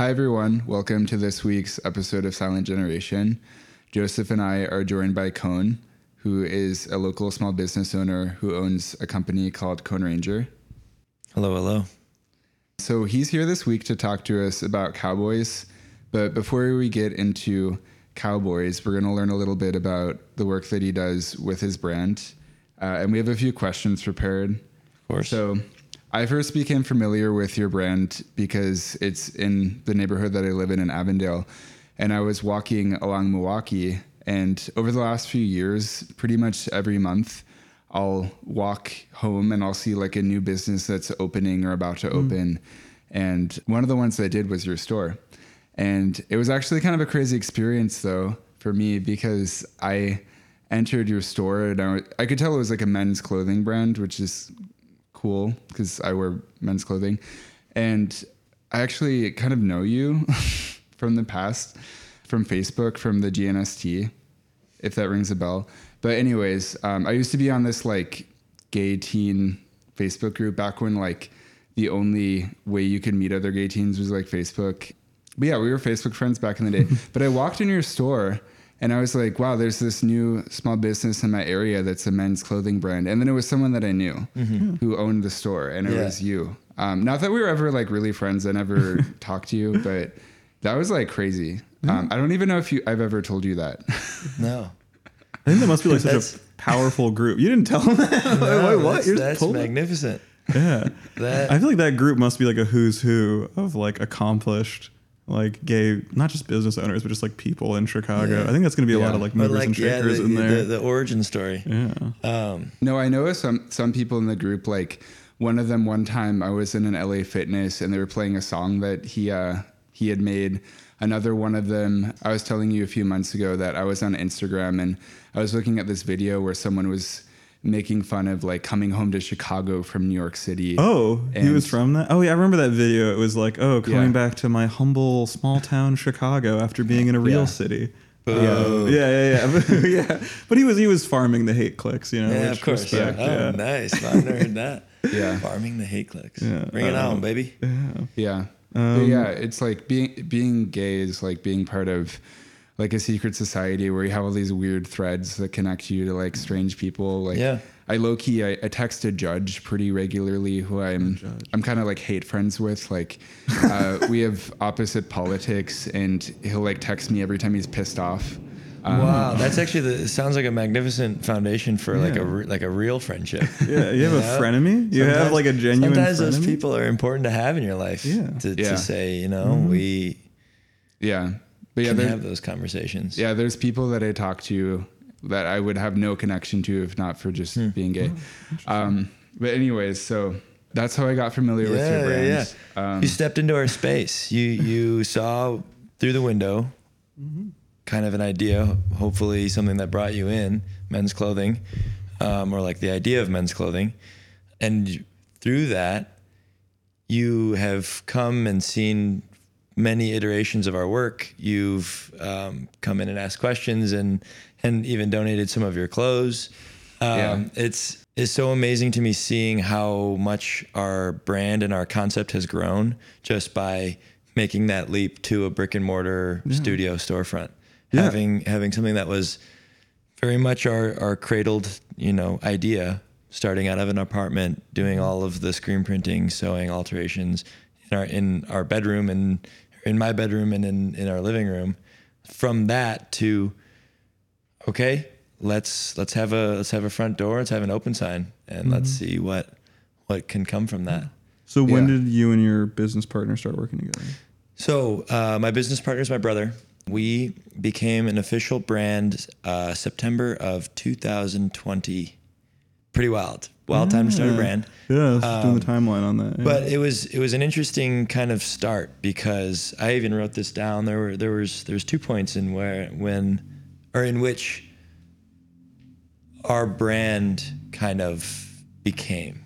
Hi, everyone. Welcome to this week's episode of Silent Generation. Joseph and I are joined by Kone, who is a local small business owner who owns a company called Kone Ranger. Hello, hello. So he's here this week to talk to us about cowboys. But before we get into cowboys, we're going to learn a little bit about the work that he does with his brand. Uh, and we have a few questions prepared. Of course. So I first became familiar with your brand because it's in the neighborhood that I live in in Avondale. And I was walking along Milwaukee. And over the last few years, pretty much every month, I'll walk home and I'll see like a new business that's opening or about to hmm. open. And one of the ones I did was your store. And it was actually kind of a crazy experience though for me because I entered your store and I, I could tell it was like a men's clothing brand, which is cool because I wear men's clothing. And I actually kind of know you from the past, from Facebook, from the GNST, if that rings a bell. But anyways, um, I used to be on this like gay teen Facebook group back when like the only way you could meet other gay teens was like Facebook. But yeah, we were Facebook friends back in the day. but I walked in your store and I was like, wow, there's this new small business in my area that's a men's clothing brand. And then it was someone that I knew who owned the store, and it Yeah. was you. Um, not that we were ever like really friends. I never talked to you, but that was like crazy. Um, I don't even know if you I've ever told you that. no. I think that must be like such That's- a powerful group. You didn't tell them that. No, Wait, what? That's, You just that's magnificent. Yeah. That I feel like that group must be like a who's who of like accomplished, like gay, not just business owners, but just like people in Chicago. Yeah. I think that's going to be a lot of like but movers and like yeah, shakers the, in there. the, the origin story. yeah. Um, No, I know some some people in the group. Like one of them, one time I was in an LA Fitness and they were playing a song that he uh, he had made. Another one of them, I was telling you a few months ago that I was on Instagram and I was looking at this video where someone was making fun of like coming home to Chicago from New York City. Oh, he was from that. Oh, yeah, I remember that video. It was like, oh, coming Yeah. back to my humble small town Chicago after being in a real Yeah. city. Boo. Yeah, yeah, yeah, but, yeah. But he was he was farming the hate clicks, you know. yeah, of course. respect, Oh, yeah. nice. I've never heard that. Yeah. Farming the hate clicks. Yeah, Bring it um, on, baby. yeah. Yeah. Um, yeah, it's like being being gay is like being part of like a secret society where you have all these weird threads that connect you to like strange people. Like Yeah. I low key I, I text a judge pretty regularly who I'm I'm kind of like hate friends with. Like uh, we have opposite politics and he'll like text me every time he's pissed off. Um, wow, that's actually the sounds like a magnificent foundation for like a re, like a real friendship. Yeah, you have You a know? frenemy. You have like a genuine. Sometimes those people are important to have in your life. Yeah. To, Yeah. to say, you know, we Yeah. But yeah, can have those conversations. Yeah, there's people that I talk to that I would have no connection to if not for just Hmm. being gay. Um, but anyways, so that's how I got familiar with your Yeah, brand. yeah, yeah. Um, you stepped into our space. You you saw through the window, kind of an idea. Hopefully, something that brought you in men's clothing, um, or like the idea of men's clothing, and through that, you have come and seen many iterations of our work. You've um, come in and asked questions and and even donated some of your clothes. Um, Yeah. It's it's so amazing to me seeing how much our brand and our concept has grown just by making that leap to a brick and mortar studio storefront. Yeah. Having having something that was very much our, our cradled, you know, idea, starting out of an apartment, doing all of the screen printing, sewing alterations in our in our bedroom and in my bedroom and in, in our living room. From that to okay, let's let's have a let's have a front door, let's have an open sign and let's see what what can come from that. So when Yeah. did you and your business partner start working together? So, uh, my business partner is my brother. We became an official brand uh, September of 2020. Pretty wild, wild time to start a brand. Yeah, was doing the timeline on that. yeah. But it was it was an interesting kind of start because I even wrote this down. There were there was there was two points in where when or in which our brand kind of became.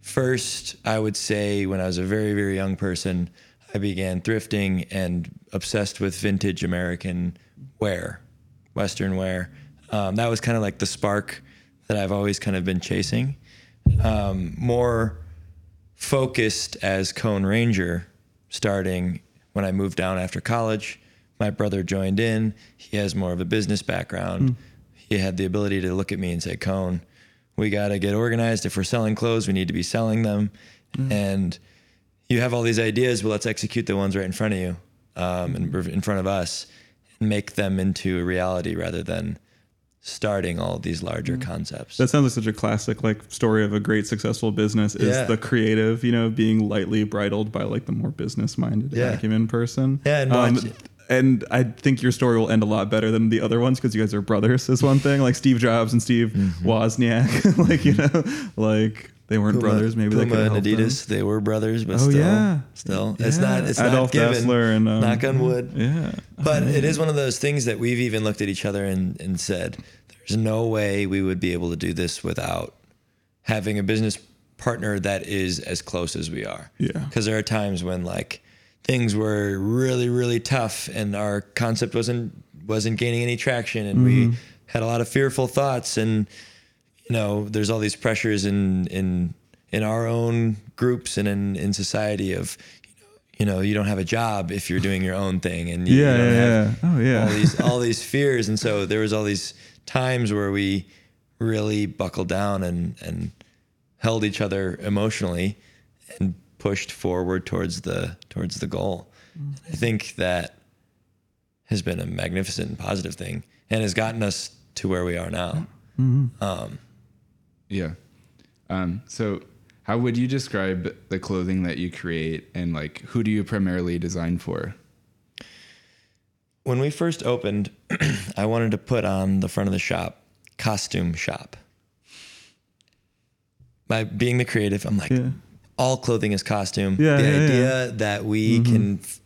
First, I would say when I was a very very young person, I began thrifting and obsessed with vintage American wear, Western wear. Um, that was kind of like the spark that I've always kind of been chasing. Um, more focused as Kone Ranger, starting when I moved down after college, my brother joined in. He has more of a business background. He had the ability to look at me and say, Kone, we got to get organized. If we're selling clothes, we need to be selling them. And you have all these ideas. Well, let's execute the ones right in front of you um, and in front of us and make them into a reality rather than starting all these larger concepts. That sounds like such a classic like story of a great successful business is Yeah. the creative, you know, being lightly bridled by like the more business minded Yeah. acumen person. Yeah, and um, watch- and I think your story will end a lot better than the other ones because you guys are brothers is one thing. Like Steve Jobs and Steve Wozniak, like you know, like they weren't Mm-hmm. Puma- brothers. Maybe they Puma could and help them. They were brothers, but Oh, still, yeah. still, it's not, it's Adolf not given. Dassler and um, knock on wood. Yeah, But it is one of those things that we've even looked at each other and, and said, there's no way we would be able to do this without having a business partner that is as close as we are. Yeah. Because there are times when like things were really, really tough and our concept wasn't wasn't gaining any traction and we had a lot of fearful thoughts and you know, there's all these pressures in in in our own groups and in, in society of you know, you don't have a job if you're doing your own thing and you, yeah, you don't yeah. Oh yeah. all these all these fears. And so there was all these times where we really buckled down and and held each other emotionally and pushed forward towards the towards the goal. Mm-hmm. I think that has been a magnificent and positive thing and has gotten us to where we are now mm-hmm. um, Yeah. Um, so, how would you describe the clothing that you create, and like who do you primarily design for? when we first opened i wanted to put on the front of the shop costume shop by being the creative i'm like Yeah. all clothing is costume. Yeah, the yeah, Mm-hmm. idea that we can f-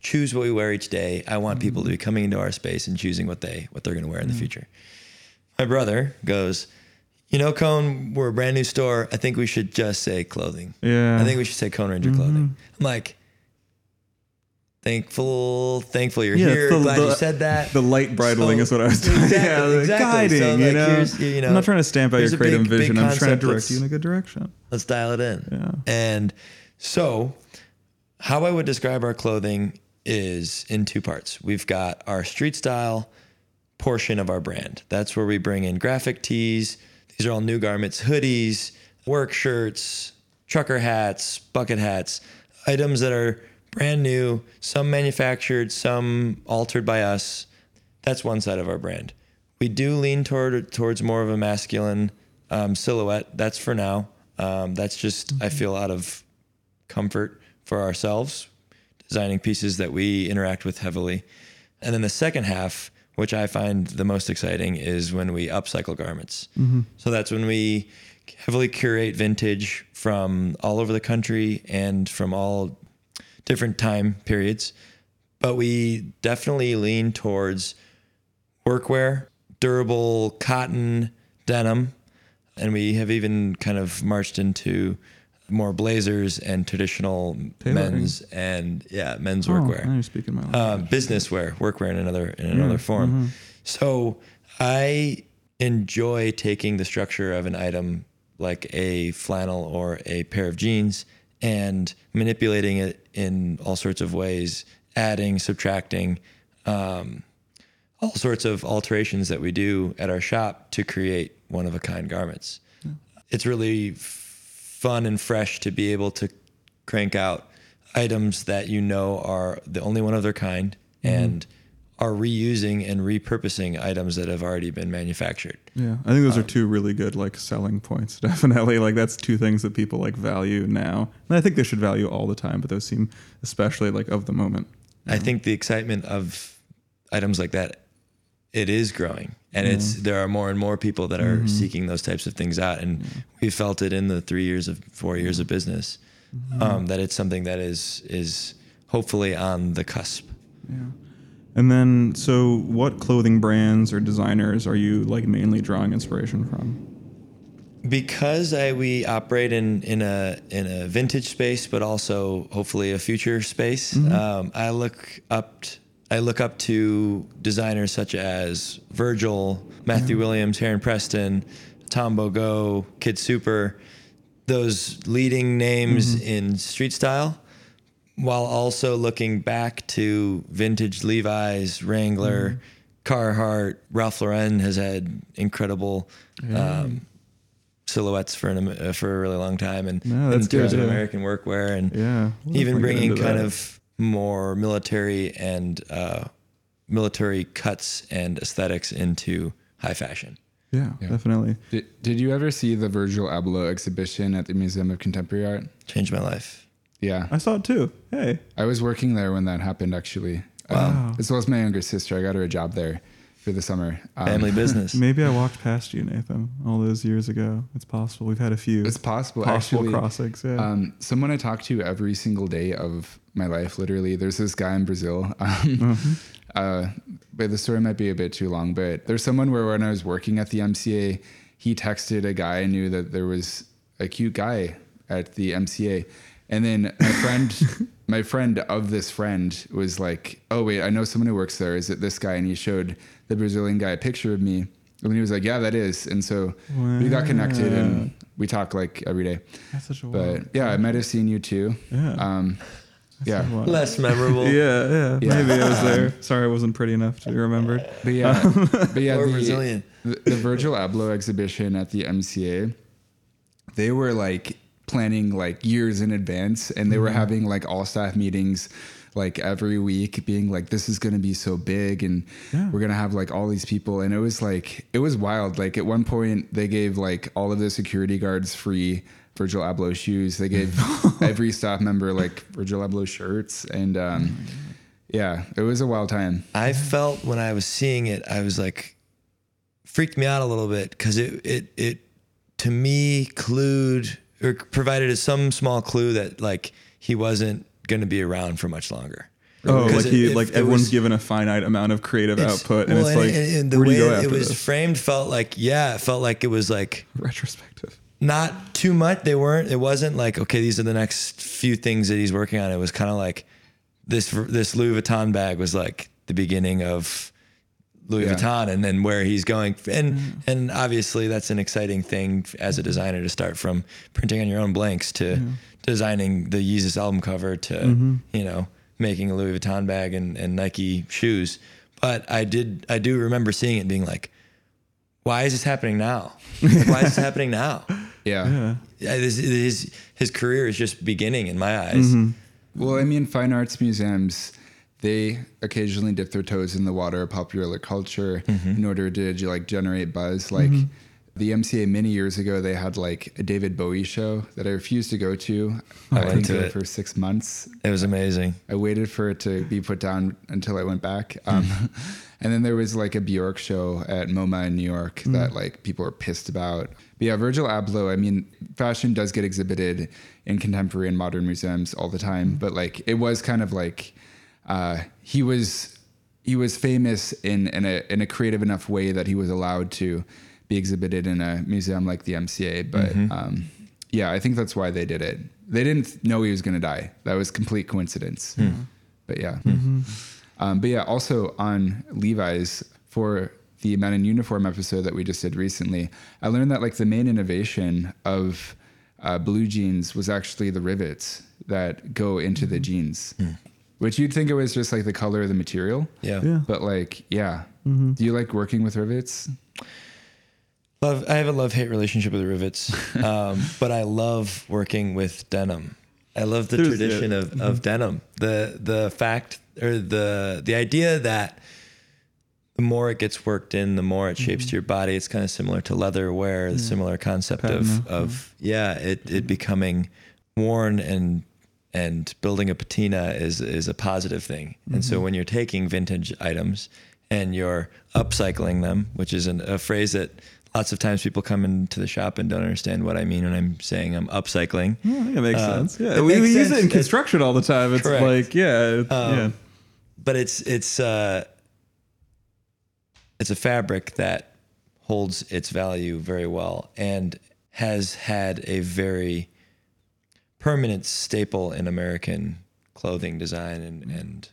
choose what we wear each day. I want people to be coming into our space and choosing what they what they're going to wear in Mm-hmm. the future. My brother goes, you know, Kone, we're a brand new store. I think we should just say clothing. Yeah. I think we should say Kone Ranger clothing. Mm-hmm. I'm like, thankful, thankful you're Yeah, here. the- Glad the- you said that. The light bridling So- is what I was doing. Exactly, yeah, exactly. guiding, So, you, know? you know, I'm not trying to stamp out your creative big- big vision. I'm trying to direct you in a good direction. Let's dial it in. Yeah. And so, how I would describe our clothing is in two parts. We've got our street style portion of our brand. That's where we bring in graphic tees. These are all new garments, hoodies, work shirts, trucker hats, bucket hats, items that are brand new, some manufactured, some altered by us. That's one side of our brand. We do lean toward towards more of a masculine um, silhouette. That's for now. Um, that's just I feel out of comfort for ourselves, designing pieces that we interact with heavily. And then the second half, which I find the most exciting, is when we upcycle garments. Mm-hmm. So that's when we heavily curate vintage from all over the country and from all different time periods. But we definitely lean towards workwear, durable cotton, denim, and we have even kind of marched into more blazers and traditional Tailoring. men's and yeah, men's Oh, workwear now you're speaking my language. uh, business wear, workwear in another in another form. mm-hmm. So I enjoy taking the structure of an item like a flannel or a pair of jeans and manipulating it in all sorts of ways, adding, subtracting, um, all sorts of alterations that we do at our shop to create one of a kind garments. It's really fun and fresh to be able to crank out items that you know are the only one of their kind and are reusing and repurposing items that have already been manufactured. Yeah, I think those um, are two really good like selling points. Definitely, like that's two things that people like value now, and I think they should value all the time. But those seem especially like of the moment. I think the excitement of items like that it is growing and it's mm-hmm. there are more and more people that are mm-hmm. seeking those types of things out and mm-hmm. we felt it in the 3 years of 4 years of business um, that it's something that is is hopefully on the cusp. Yeah. And then, so what clothing brands or designers are you like mainly drawing inspiration from? because I we operate in in a in a vintage space, but also hopefully a future space. Um, I look up t- I look up to designers such as Virgil, Matthew Williams, Heron Preston, Tom Bogo, Kid Super, those leading names in street style. while also looking back to vintage Levi's, Wrangler, Carhartt, Ralph Lauren has had incredible um, silhouettes for an, uh, for a really long time, and, No, that's in terms good, yeah. American workwear, and Yeah, we'll even bringing kind that. of more military and uh, military cuts and aesthetics into high fashion. Yeah, definitely. Did, did you ever see the Virgil Abloh exhibition at the Museum of Contemporary Art? Changed my life. Yeah, I saw it too. Hey, I was working there when that happened, actually. Um, as well as my younger sister. I got her a job there for the summer. Um, Family business. maybe I walked past you, Nathan, all those years ago. It's possible. We've had a few It's possible. possible actually, crossings. Yeah. Um, someone I talk to every single day of my life, literally. There's this guy in Brazil. Um, Mm-hmm. uh, but the story might be a bit too long. But there's someone where when I was working at the MCA, he texted a guy I knew that there was a cute guy at the MCA, and then my friend, my friend of this friend was like, "Oh wait, I know someone who works there. Is it this guy?" And he showed the Brazilian guy a picture of me. And he was like, "Yeah, that is." And so we got connected, and we talk like every day. That's such a But wild. yeah, I might have seen you too. Yeah. Um, yeah. wild. Less memorable. yeah, yeah, Yeah. Maybe I was there. Sorry, I wasn't pretty enough to be remembered. But yeah, but yeah, the, Brazilian. The, the Virgil Abloh exhibition at the MCA, they were like planning like years in advance, and they were having like all staff meetings like every week being like this is going to be so big and Yeah. we're going to have like all these people. And it was like it was wild. Like at one point they gave like all of the security guards free Virgil Abloh shoes. They gave every staff member like Virgil Abloh shirts and um yeah it was a wild time. I felt when I was seeing it, I was like, freaked me out a little bit because it, it, it, to me, clued or provided some small clue that like he wasn't going to be around for much longer. Oh, Because like he, it- like it everyone's was- given a finite amount of creative output, and well, it's like, and, and the where do way you go it was this? framed felt like, yeah, it felt like it was like Retrospective. not too much. They weren't. It wasn't like okay, these are the next few things that he's working on. It was kind of like this. This Louis Vuitton bag was like the beginning of Louis Yeah. Vuitton, and then where he's going. And mm-hmm. and obviously that's an exciting thing as a designer to start from printing on your own blanks to mm-hmm. designing the Yeezus album cover to mm-hmm. you know making a Louis Vuitton bag and, and Nike shoes. But I did I do remember seeing it being like, why is this happening now? Like, why is this happening now? yeah. Yeah. Yeah, this, his his career is just beginning in my eyes. Well, I mean, fine arts museums, they occasionally dip their toes in the water of popular culture mm-hmm. in order to like generate buzz. Like mm-hmm. the MCA many years ago, they had like a David Bowie show that I refused to go to. I, went to it. for six months. It was amazing. I waited for it to be put down until I went back. Hmm. Um, and then there was like a Bjork show at MoMA in New York hmm. that like people were pissed about. But yeah, Virgil Abloh, I mean, fashion does get exhibited in contemporary and modern museums all the time, hmm. but like it was kind of like uh, he was he was famous in in a in a creative enough way that he was allowed to be exhibited in a museum like the MCA. But um, yeah, I think that's why they did it. They didn't know he was going to die. That was complete coincidence. But yeah. Um, but yeah, also on Levi's for the Men in Uniform episode that we just did recently, I learned that like the main innovation of uh, blue jeans was actually the rivets that go into the jeans, which you'd think it was just like the color of the material. Yeah. Yeah. But like, yeah. Do you like working with rivets? Love. I have a love hate relationship with rivets, um, but I love working with denim. I love the There's- tradition yeah. of, of denim. The the fact or the the idea that the more it gets worked in, the more it shapes to your body. It's kind of similar to leather wear, the similar concept of Patina, of yeah, it it becoming worn and and building a patina is is a positive thing. And so when you're taking vintage items and you're upcycling them, which is an, a phrase that lots of times people come into the shop and don't understand what I mean when I'm saying I'm upcycling. Yeah, it makes Uh, sense. Yeah, we, we use it in construction all the time. It's Correct. like, yeah, it- Um, yeah. but it's it's uh it's a fabric that holds its value very well and has had a very permanent staple in American clothing design and, and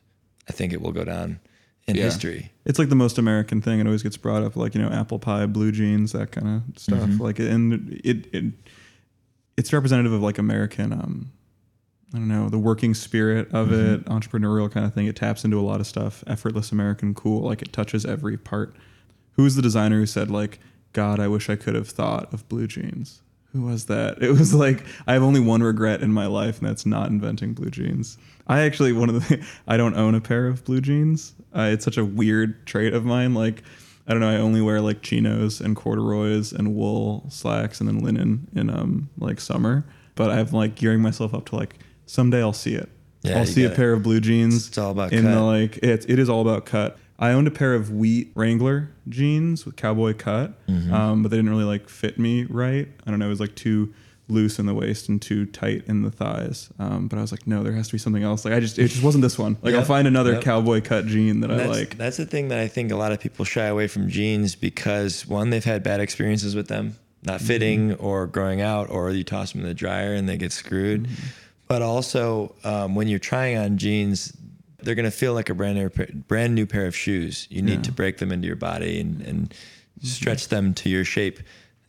I think it will go down in Yeah. history. It's like the most American thing. It always gets brought up, like you know, apple pie, blue jeans, that kind of stuff. Mm-hmm. Like, and it, it it's representative of like American um, I don't know, the working spirit of it, entrepreneurial kind of thing. It taps into a lot of stuff. Effortless American cool. Like it touches every part. Who's the designer who said like, God, I wish I could have thought of blue jeans? Who was that? It was like I have only one regret in my life, and that's not inventing blue jeans. I actually one of the I don't own a pair of blue jeans. Uh, it's such a weird trait of mine. Like I don't know. I only wear like chinos and corduroys and wool slacks and then linen in um like summer. But I'm like gearing myself up to like someday I'll see it. Yeah, I'll see a gotta- pair of blue jeans. It's all about in cut. the like it. It is all about cut. I owned a pair of wheat Wrangler jeans with cowboy cut, Mm-hmm. um, but they didn't really like fit me right. I don't know. It was like too loose in the waist and too tight in the thighs. Um, but I was like, no, there has to be something else. Like I just, it just wasn't this one. Like I'll find another Yep. cowboy cut jean that I that's, like. That's the thing that I think a lot of people shy away from jeans because one, they've had bad experiences with them, not Mm-hmm. fitting or growing out, or you toss them in the dryer and they get screwed. Mm-hmm. But also, um, when you're trying on jeans, they're gonna feel like a brand new brand new pair of shoes. You need Yeah. to break them into your body and, and Mm-hmm. stretch them to your shape.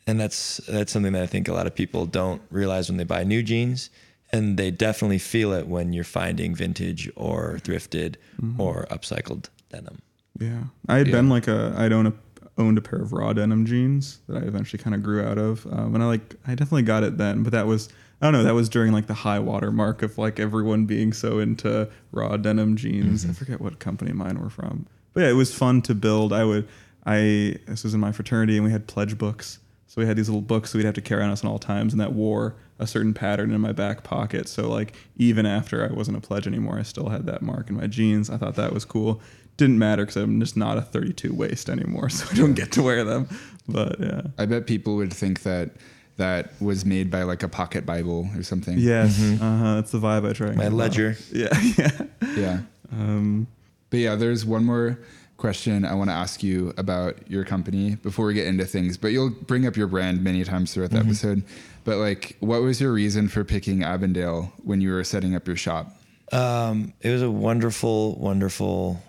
And that's that's something that I think a lot of people don't realize when they buy new jeans. And they definitely feel it when you're finding vintage or thrifted Mm-hmm. or upcycled denim. Yeah, I had Yeah. been like a I'd own a owned a pair of raw denim jeans that I eventually kind of grew out of, um, and I like I definitely got it then, but that was I don't know that was during like the high water mark of like everyone being so into raw denim jeans. I mm-hmm. forget what company mine were from, but yeah, it was fun to build. I would I this was in my fraternity and we had pledge books. So we had these little books that we'd have to carry on us at all times, and that wore a certain pattern in my back pocket. So like even after I wasn't a pledge anymore, I still had that mark in my jeans. I thought that was cool. Didn't matter because I'm just not a 32 waist anymore, so I don't get to wear them. But yeah, I bet people would think that that was made by like a pocket Bible or something. yes, uh-huh, that's the vibe I try. and My ledger. Yeah, yeah. Yeah. Um, But yeah, there's one more question I want to ask you about your company before we get into things. But you'll bring up your brand many times throughout the episode. But like, what was your reason for picking Avondale when you were setting up your shop? Um, it was a wonderful, wonderful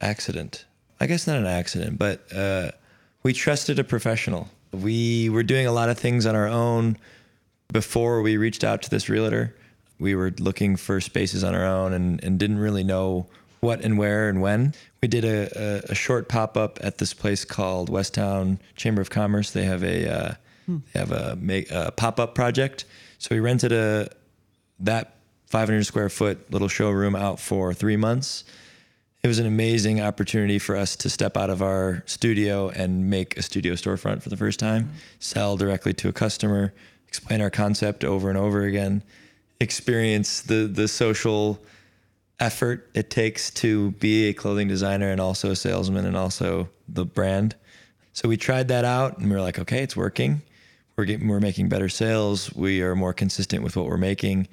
accident. I guess not an accident, but uh, we trusted a professional. We were doing a lot of things on our own before we reached out to this realtor. We were looking for spaces on our own and, and didn't really know what and where and when. We did a, a, a short pop up at this place called West Town Chamber of Commerce. They have a uh, they have a, a pop up project. So we rented a that 500 square foot little showroom out for three months. It was an amazing opportunity for us to step out of our studio and make a studio storefront for the first time, sell directly to a customer, explain our concept over and over again, experience the the social effort it takes to be a clothing designer and also a salesman and also the brand. So we tried that out and we were like, okay, it's working. We're getting, we're making better sales. We are more consistent with what we're making.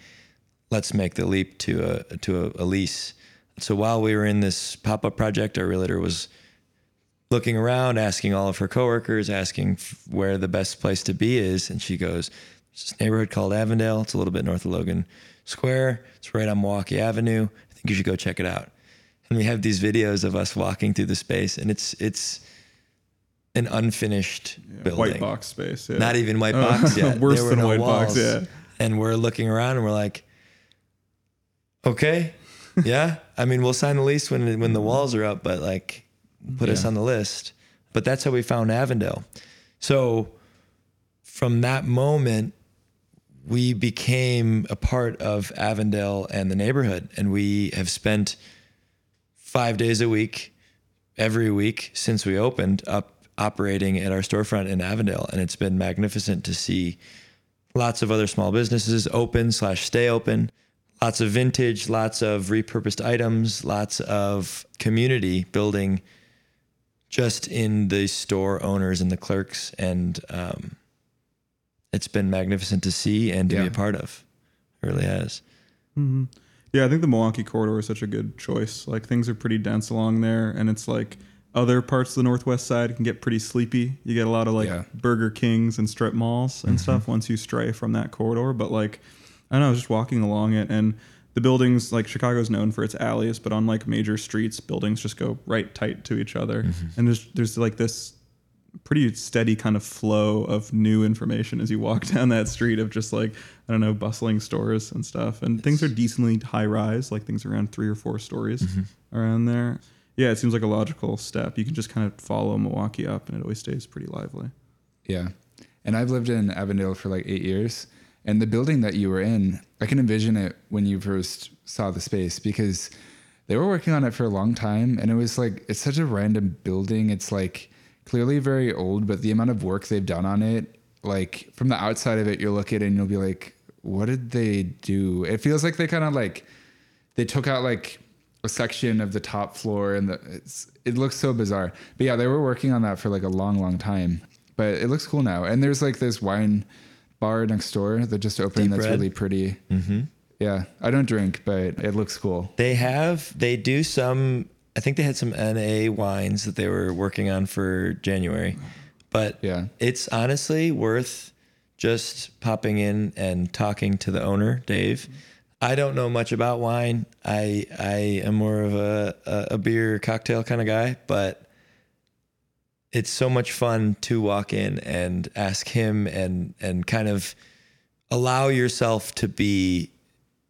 Let's make the leap to a to a, a lease. So while we were in this pop up project, our realtor was looking around, asking all of her coworkers, asking f- where the best place to be is, and she goes, "There's this neighborhood called Avondale. It's a little bit north of Logan Square. It's right on Milwaukee Avenue. I think you should go check it out." And we have these videos of us walking through the space, and it's it's an unfinished yeah, building. white box space. Yeah. Not even white box yet. worse than no white box. Yeah. And we're looking around and we're like, okay, yeah. I mean, we'll sign the lease when when the mm-hmm. walls are up, but like, put us on the list. But that's how we found Avondale. So from that moment, we became a part of Avondale and the neighborhood, and we have spent five days a week, every week since we opened up operating at our storefront in Avondale, and it's been magnificent to see lots of other small businesses open slash stay open lots of vintage lots of repurposed items lots of community building just in the store owners and the clerks and um, it's been magnificent to see and to be a part of it really has hmm Yeah, I think the Milwaukee corridor is such a good choice. Like things are pretty dense along there, and it's like other parts of the northwest side can get pretty sleepy. You get a lot of like Yeah. Burger Kings and strip malls and stuff once you stray from that corridor. But like, I don't know, I was just walking along it, and the buildings like Chicago's known for its alleys, but on like major streets, buildings just go right tight to each other, mm-hmm. and there's there's like this pretty steady kind of flow of new information as you walk down that street of just like I don't know bustling stores and stuff. And things are decently high rise, like things around three or four stories mm-hmm. around there. Yeah, it seems like a logical step. You can just kind of follow Milwaukee up, and it always stays pretty lively. Yeah. And I've lived in Avondale for like eight years. And the building that you were in, I can envision it when you first saw the space because they were working on it for a long time. And it was like, it's such a random building. It's like clearly very old, but the amount of work they've done on it, like from the outside of it, you'll look at it and you'll be like, what did they do? It feels like they kind of like, they took out like a section of the top floor and the it looks so bizarre. But yeah, they were working on that for like a long, long time. But it looks cool now. And there's like this wine bar next door that just opened Deep that's Red. really pretty. Mm-hmm. Yeah, I don't drink, but it looks cool. They have they do some. I think they had some NA wines that they were working on for January, but Yeah. it's honestly worth just popping in and talking to the owner, Dave. I don't know much about wine. I I am more of a a, a beer cocktail kind of guy, but it's so much fun to walk in and ask him and and kind of allow yourself to be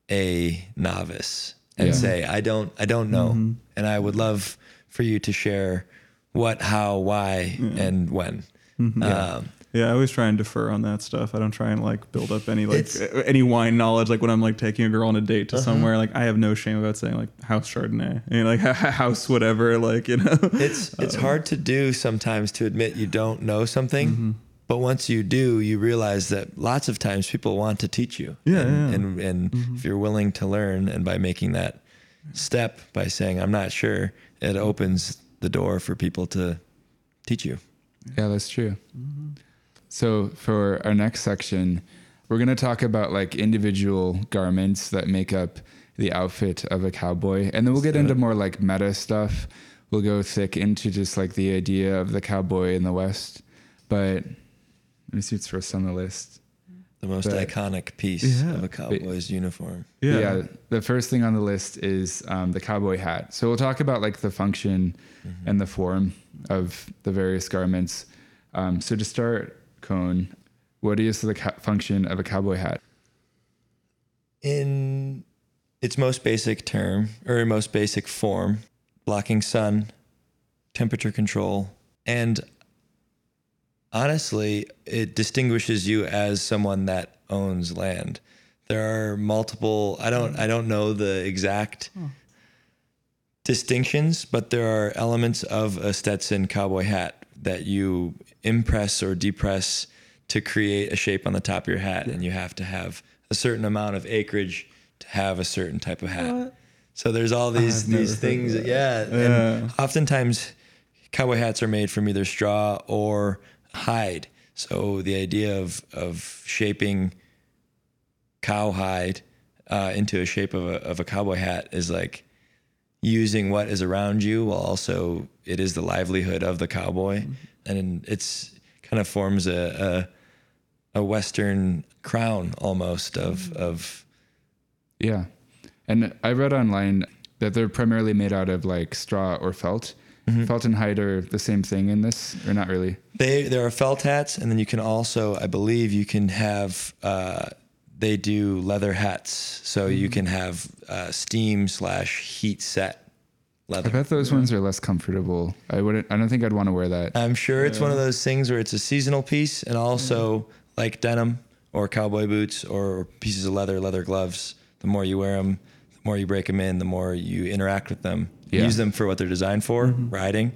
a novice and Yeah. say I don't I don't know Mm-hmm. and I would love for you to share what how why and when Mm-hmm. um, Yeah, I always try and defer on that stuff. I don't try and like build up any like It's- Uh-huh. uh, any wine knowledge. Like when I'm like taking a girl on a date to somewhere, like I have no shame about saying like house Chardonnay, and like house whatever. Like you know, it's it's hard to do sometimes to admit you don't know something Mm-hmm. but once you do you realize that lots of times people want to teach you Yeah, and yeah. and, and if you're willing to learn and by making that step by saying i'm not sure it opens the door for people to teach you Yeah, that's true. So for our next section, we're going to talk about like individual garments that make up the outfit of a cowboy, and then we'll get into more like meta stuff. We'll go thick into just like the idea of the cowboy in the West. But let me see what's first on the list. the most But- iconic piece Yeah. of a cowboy's uniform yeah, yeah. The first thing on the list is um, the cowboy hat. So we'll talk about like the function and the form of the various garments. Um, so to start, Kone, what is the ca- function of a cowboy hat? in its most basic term or most basic form blocking sun temperature control and honestly it distinguishes you as someone that owns land there are multiple i don't i don't know the exact distinctions but there are elements of a stetson cowboy hat that you impress or depress to create a shape on the top of your hat and you have to have a certain amount of acreage to have a certain type of hat. So there's all these these things that. yeah and oftentimes cowboy hats are made from either straw or hide. So the idea of of shaping cowhide uh, into a shape of a, of a cowboy hat is like using what is around you while also it is the livelihood of the cowboy and it's kind of forms a, a a western crown almost of of Yeah. And I read online that they're primarily made out of like straw or felt. Felt and hide are the same thing in this, or not really? They there are felt hats, and then you can also, I believe, you can have. Uh, they do leather hats, so you can have uh, steam slash heat set I bet those ones are less comfortable. I wouldn't. I don't think I'd want to wear that. I'm sure it's one of those things where it's a seasonal piece, and also like denim or cowboy boots or pieces of leather, leather gloves. The more you wear them, the more you break them in, the more you interact with them, Yeah. use them for what they're designed for, riding.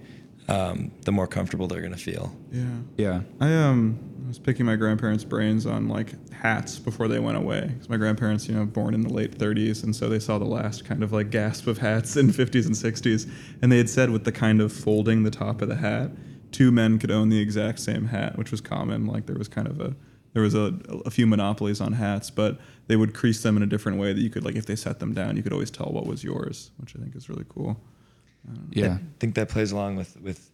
Um, the more comfortable they're gonna feel. yeah. Yeah. I um was picking my grandparents' brains on like hats before they went away. 'Cause my grandparents, you know, born in the late 30s, and so they saw the last kind of like gasp of hats in 50s and 60s. And they had said with the kind of folding the top of the hat, two men could own the exact same hat, which was common. Like there was kind of a there was a, a few monopolies on hats, but they would crease them in a different way that you could like if they set them down, you could always tell what was yours, which I think is really cool. Yeah. I think that plays along with with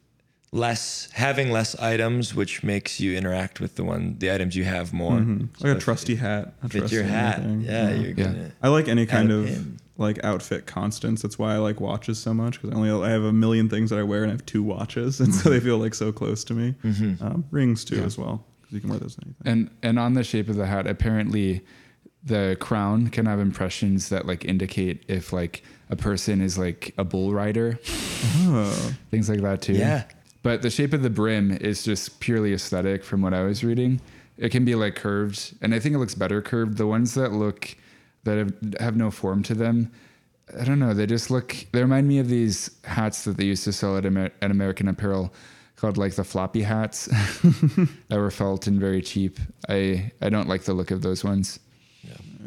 less having less items, which makes you interact with the one the items you have more. Mhm. Like a trusty hat. A If trusty your hat, anything. yeah, you're Yeah. gonna. I like any kind of pin. like outfit constants. That's why I like watches so much because I only I have a million things that I wear and I have two watches, and so they feel like so close to me. Um, rings too Yeah. as well because you can wear those anything. And and on the shape of the hat, apparently the crown can have impressions that like indicate if like a person is like a bull rider, oh, things like that too. Yeah. But the shape of the brim is just purely aesthetic from what I was reading. It can be like curved, and I think it looks better curved. The ones that look that have, have no form to them, I don't know. They just look. They remind me of these hats that they used to sell at, Amer- at American Apparel, called like the floppy hats, that were felt and very cheap. I I don't like the look of those ones.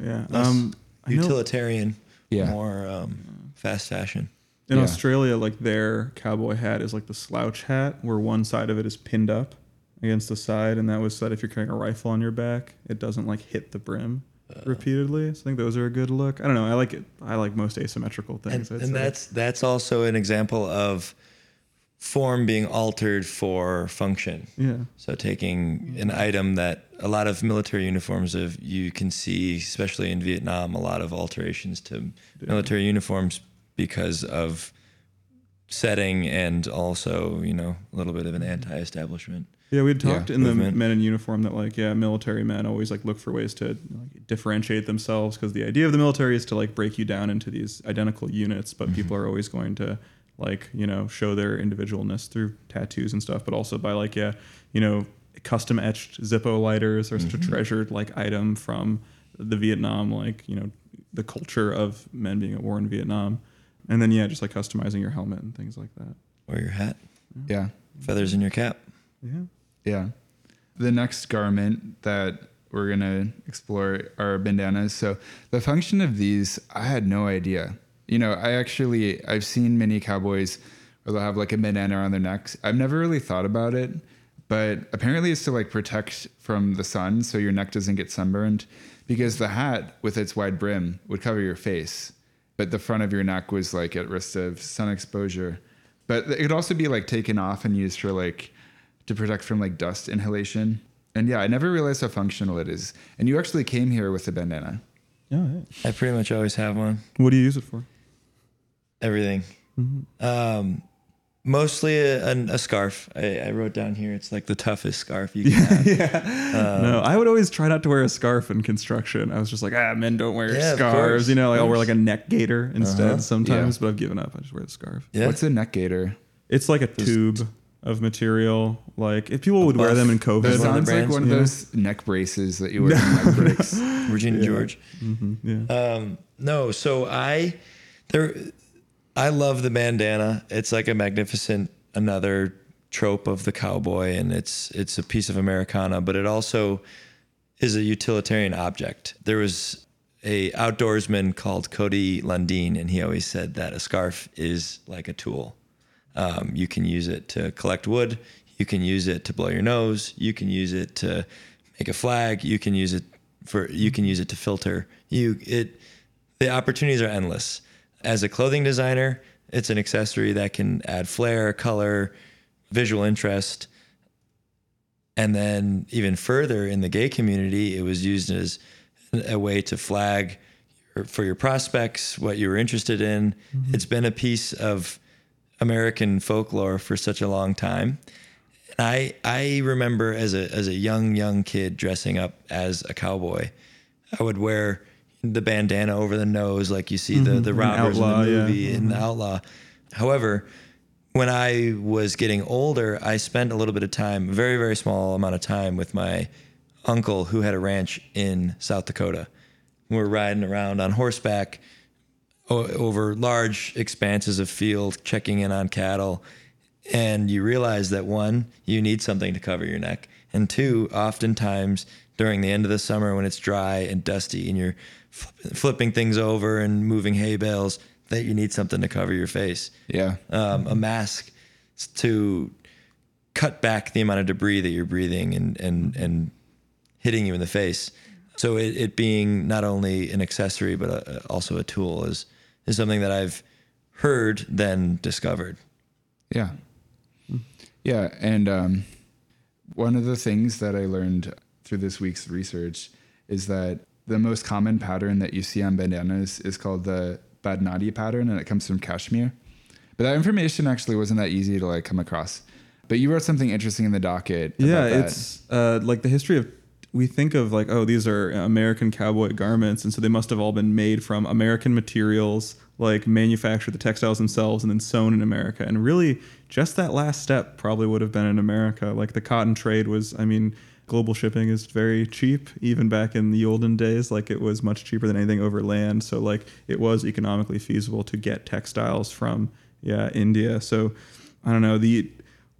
yeah. Less Um, Utilitarian. Yeah. More um, fast fashion. In yeah. Australia, like their cowboy hat is like the slouch hat, where one side of it is pinned up against the side, and that was so that if you're carrying a rifle on your back, it doesn't like hit the brim uh. repeatedly. So I think those are a good look. I don't know. I like it. I like most asymmetrical things. I'd and that's that's also an example of form being altered for function. yeah. So taking an item that a lot of military uniforms of you can see, especially in Vietnam, a lot of alterations to military uniforms because of setting and also, you know, a little bit of an anti-establishment. Yeah, we had Yeah, talked in the men in uniform that like yeah, military men always like look for ways to like, differentiate themselves because the idea of the military is to like break you down into these identical units, but people mm-hmm. are always going to like you know show their individualness through tattoos and stuff, but also by like yeah, you know, custom etched Zippo lighters are such a mm-hmm. treasured like item from the Vietnam like you know the culture of men being at war in Vietnam, and then yeah, just like customizing your helmet and things like that. Or your hat, Yeah. feathers in your cap. Yeah. Yeah. The next garment that we're going to explore are bandanas. So the function of these, I had no idea. You know, I actually, I've seen many cowboys where they'll have like a bandana on their necks. I've never really thought about it, but apparently it's to like protect from the sun so your neck doesn't get sunburned because the hat with its wide brim would cover your face, but the front of your neck was like at risk of sun exposure. But it could also be like taken off and used for like to protect from like dust inhalation. And yeah, I never realized how functional it is. And you actually came here with a bandana. Yeah. yeah. I pretty much always have one. What do you use it for? Everything. Um, mostly a, a, a scarf. I, I wrote down here. It's like the toughest scarf you can have. no, I would always try not to wear a scarf in construction. I was just like, ah, men don't wear Yeah, scarves. you know, like I'll wear like a neck gaiter instead Uh-huh. sometimes, Yeah. but I've given up. I just wear the scarf. Yeah. What's a neck gaiter? It's like a tube of material. Like if people would wear them in COVID, one of the sounds like one of yeah. those neck braces that you wear in neck breaks. Regina George. Mhm, yeah. Um, no, so I there I love the bandana. It's like a magnificent another trope of the cowboy and it's it's a piece of Americana, but it also is a utilitarian object. There was a outdoorsman called Cody Lundin and he always said that a scarf is like a tool. Um, you can use it to collect wood. You can use it to blow your nose. You can use it to make a flag. You can use it for. You can use it to filter. You it. The opportunities are endless. As a clothing designer, it's an accessory that can add flair, color, visual interest. And then even further in the gay community, it was used as a way to flag your- for your prospects what you were interested in. Mm-hmm. It's been a piece of American folklore for such a long time. And I I remember as a as a young young kid dressing up as a cowboy. I would wear the bandana over the nose like you see the mm-hmm. the An robbers outlaw, in the yeah. movie in the mm-hmm. outlaw. However, when I was getting older, I spent a little bit of time, a very very small amount of time with my uncle who had a ranch in South Dakota. We were riding around on horseback o- over large expanses of field, checking in on cattle, and you realize that one, you need something to cover your neck, and two, oftentimes during the end of the summer when it's dry and dusty and you're flipping, flipping things over and moving hay bales, that you need something to cover your face. Yeah. Um, a mask to cut back the amount of debris that you're breathing and and and hitting you in the face. So it, it being not only an accessory but a, also a tool is is something that I've heard then discovered. Yeah. Yeah. And um, one of the things that I learned through this week's research is that the most common pattern that you see on bandanas is called the Badnadi pattern, and it comes from Kashmir. But that information actually wasn't that easy to like come across. But you wrote something interesting in the docket. about yeah it's uh, like the history of we think of like oh these are american cowboy garments and so they must have all been made from american materials like manufactured the textiles themselves and then sewn in america and really just that last step probably would have been in america like the cotton trade was i mean global shipping is very cheap even back in the olden days like it was much cheaper than anything over land so like it was economically feasible to get textiles from yeah india so i don't know the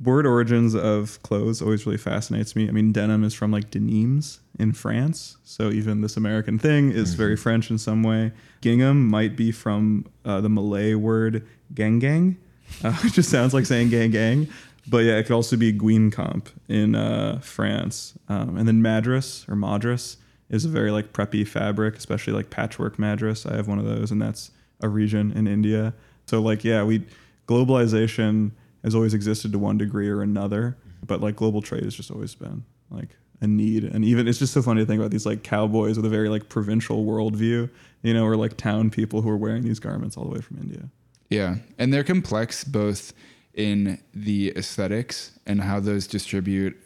word origins of clothes always really fascinates me. I mean, denim is from like denims in France, so even this American thing is very French in some way. Gingham might be from uh, the Malay word gang gang, uh, which just sounds like saying gang gang. But yeah, it could also be Guingamp in uh, France, um, and then madras or madras is a very like preppy fabric, especially like patchwork madras. I have one of those, and that's a region in India. So like yeah, we globalization has always existed to one degree or another, but like global trade has just always been like a need. And even it's just so funny to think about these like cowboys with a very like provincial worldview, you know, or like town people who are wearing these garments all the way from India. Yeah, and they're complex both in the aesthetics and how those distribute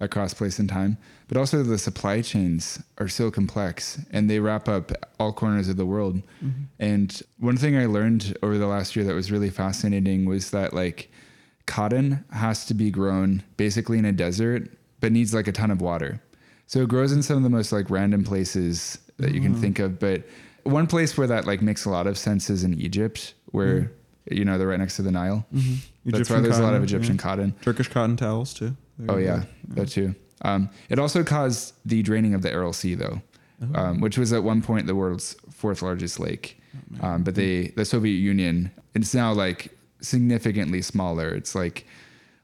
across place and time, but also the supply chains are so complex and they wrap up all corners of the world. Mm-hmm. And one thing I learned over the last year that was really fascinating was that like cotton has to be grown basically in a desert, but needs like a ton of water. So it grows in some of the most like random places that you can mm-hmm. think of. But one place where that like makes a lot of sense is in Egypt, where mm-hmm. You know they're right next to the Nile. That's why Egyptian there's a lot of Egyptian yeah. cotton. Turkish cotton towels too. There Oh yeah, go. that too. Um, it also caused the draining of the Aral Sea, though, um, which was at one point the world's fourth largest lake. Um, but they, the Soviet Union, it's now like significantly smaller. It's like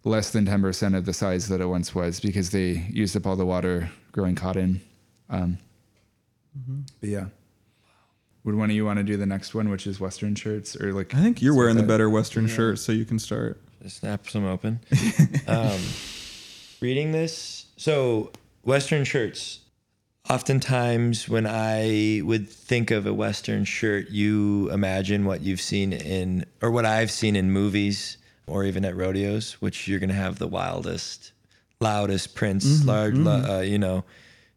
less than ten percent of the size that it once was because they used up all the water growing cotton. Um, But yeah, would one of you want to do the next one, which is Western shirts, or like? I think you're wearing the better Western shirt, so you can start. snap some open. um, reading this, so Western shirts. Oftentimes, when I would think of a Western shirt, you imagine what you've seen in, or what I've seen in movies, or even at rodeos, which you're going to have the wildest, loudest prints, large, uh, you know,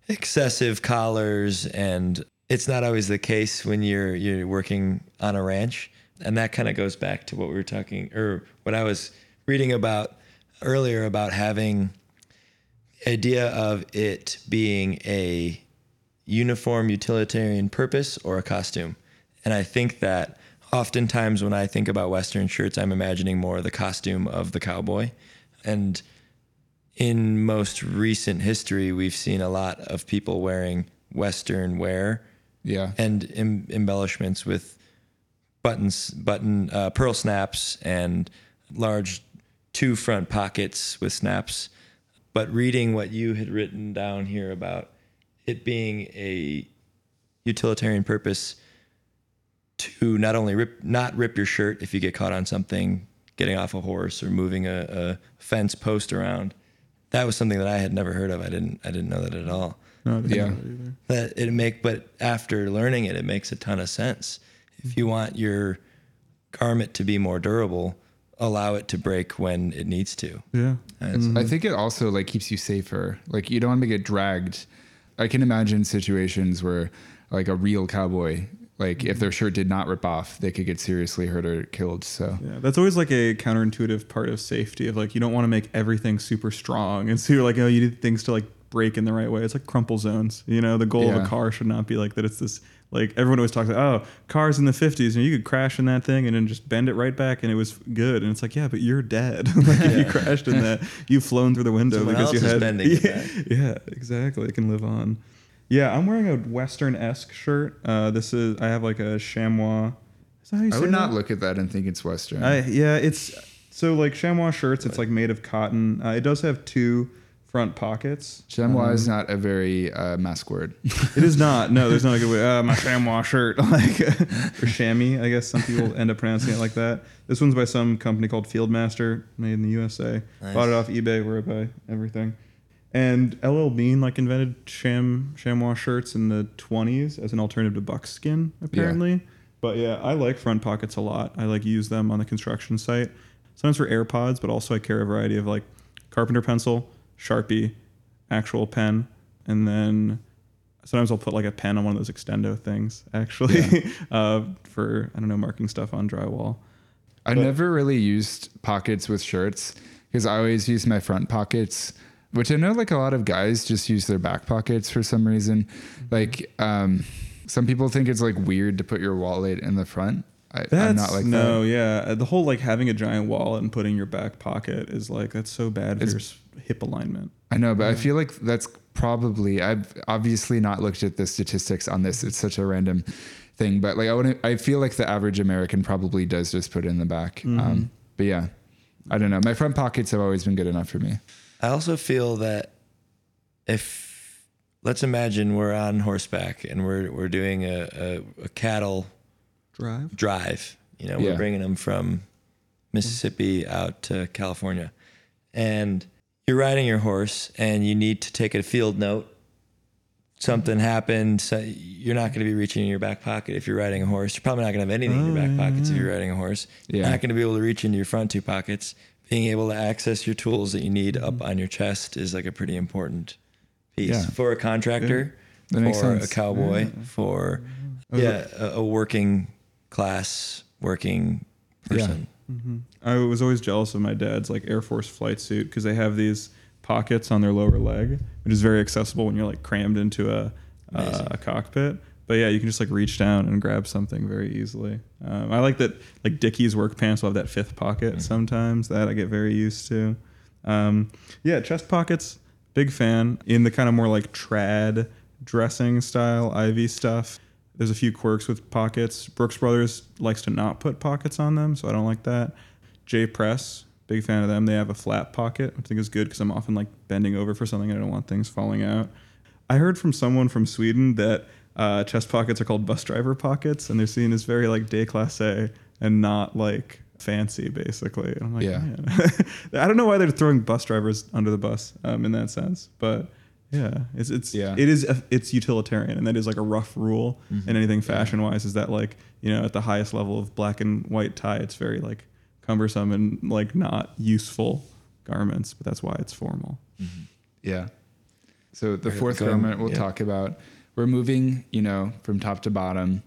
excessive collars, and it's not always the case when you're you're working on a ranch, and that kind of goes back to what we were talking, or what I was reading about earlier about having idea of it being a uniform utilitarian purpose or a costume. And I think that oftentimes when I think about Western shirts, I'm imagining more the costume of the cowboy. And in most recent history, we've seen a lot of people wearing Western wear Yeah, and em- embellishments with buttons, button uh, pearl snaps, and large two front pockets with snaps. But reading what you had written down here about it being a utilitarian purpose to not only rip, not rip your shirt if you get caught on something, getting off a horse or moving a, a fence post around. That was something that I had never heard of. I didn't, I didn't know that at all No, Yeah. that it make but after learning it it makes a ton of sense if you want your garment to be more durable allow it to break when it needs to Yeah. That's- mm-hmm. I think it also like keeps you safer. Like you don't want to get dragged. I can imagine situations where like a real cowboy, like if mm-hmm. their shirt did not rip off, they could get seriously hurt or killed. So Yeah, that's always like a counterintuitive part of safety of like you don't want to make everything super strong, and so you're like, oh, you need things to like break in the right way. It's like crumple zones. You know, the goal of a car should not be like that. It's this like everyone always talks about, oh, cars in the '50s, and you could crash in that thing and then just bend it right back, and it was good. And it's like, yeah, but you're dead. like if you crashed in that, you've flown through the window Someone because you had bending yeah, yeah, exactly. It can live on. Yeah, I'm wearing a Western esque shirt. Uh, this is I have like a chamois. Is that how you I would that? not look at that and think it's Western. I, yeah, it's so like chamois shirts. It's like made of cotton. Uh, it does have two front pockets. Chamois Um, is not a very uh, mask word. It is not. No, there's not a good way. Uh, my chamois shirt, like or chamois. I guess some people end up pronouncing it like that. This one's by some company called Fieldmaster, made in the USA. Nice. Bought it off eBay, where I buy everything. And LL Bean like invented sham chamois shirts in the 20s as an alternative to buckskin, apparently. But yeah, I like front pockets a lot. I like use them on the construction site. Sometimes for AirPods, but also I carry a variety of like carpenter pencil, Sharpie, actual pen, and then sometimes I'll put like a pen on one of those extendo things actually uh, for I don't know marking stuff on drywall. I But- never really used pockets with shirts because I always use my front pockets, which I know like a lot of guys just use their back pockets for some reason. Like um, some people think it's like weird to put your wallet in the front. I, I'm not like no, that. yeah. The whole like having a giant wallet and putting your back pocket is like that's so bad for It's- your hip alignment. I know, but I feel like that's probably I've obviously not looked at the statistics on this. It's such a random thing, but like I want I feel like the average American probably does just put it in the back. Mm-hmm. Um, but yeah, I don't know. My front pockets have always been good enough for me. I also feel that if let's imagine we're on horseback and we're we're doing a, a, a cattle Drive. drive. You know, Yeah. we're bringing them from Mississippi out to California, and you're riding your horse, and you need to take a field note. Something happened. So you're not going to be reaching in your back pocket if you're riding a horse. You're probably not going to have anything in your back pockets if you're riding a horse. You're not going to be able to reach into your front two pockets. Being able to access your tools that you need up on your chest is like a pretty important piece Yeah. for a contractor, for a cowboy, for yeah, a, a working class working person. I was always jealous of my dad's like Air Force flight suit because they have these pockets on their lower leg, which is very accessible when you're like crammed into a uh, a cockpit. But yeah, you can just like reach down and grab something very easily. Um, I like that like Dickies work pants will have that fifth pocket sometimes. That I get very used to. Um, yeah, chest pockets, big fan. In the kind of more like trad dressing style, Ivy stuff. There's a few quirks with pockets. Brooks Brothers likes to not put pockets on them, so I don't like that. J Press, big fan of them. They have a flat pocket, which I think is good because I'm often like bending over for something and I don't want things falling out. I heard from someone from Sweden that uh, chest pockets are called bus driver pockets, and they're seen as very like day déclassé and not like fancy, basically. And I'm like, Yeah. I don't know why they're throwing bus drivers under the bus um, in that sense, but yeah, it's it's Yeah. it is a, it's utilitarian, and that is like a rough rule in anything fashion wise. Is that like you know at the highest level of black and white tie, it's very like cumbersome and like not useful garments, but that's why it's formal. Yeah. So the Right, fourth going- garment we'll yeah. talk about. We're moving, you know, from top to bottom.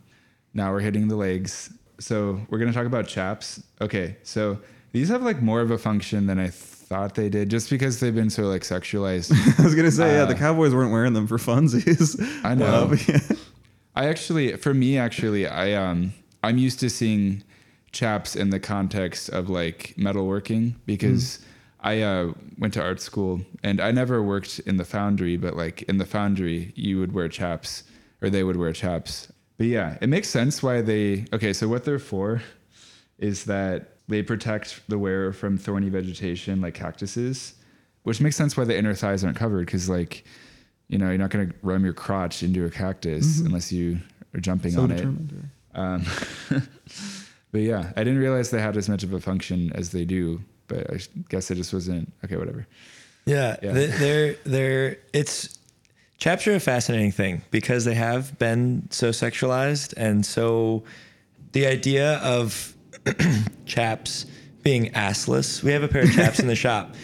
Now we're hitting the legs. So we're gonna talk about chaps. Okay, so these have like more of a function than I thought they did, just because they've been so like sexualized. I was gonna say, yeah, the Uh, Cowboys weren't wearing them for funsies. I know. Uh, yeah. I actually, for me, actually, I um, I'm used to seeing chaps in the context of like metalworking because I uh, went to art school and I never worked in the foundry, but like in the foundry, you would wear chaps or they would wear chaps. But yeah, it makes sense why they. Okay, so what they're for is that they protect the wearer from thorny vegetation like cactuses, which makes sense why the inner thighs aren't covered because like. You know, you're not going to ram your crotch into a cactus unless you are jumping so on it. Um, but yeah, I didn't realize they had as much of a function as they do. But I guess it just wasn't okay. Whatever. Yeah, Yeah. they're they're it's chaps are a fascinating thing because they have been so sexualized and so the idea of chaps being assless. We have a pair of chaps in the shop.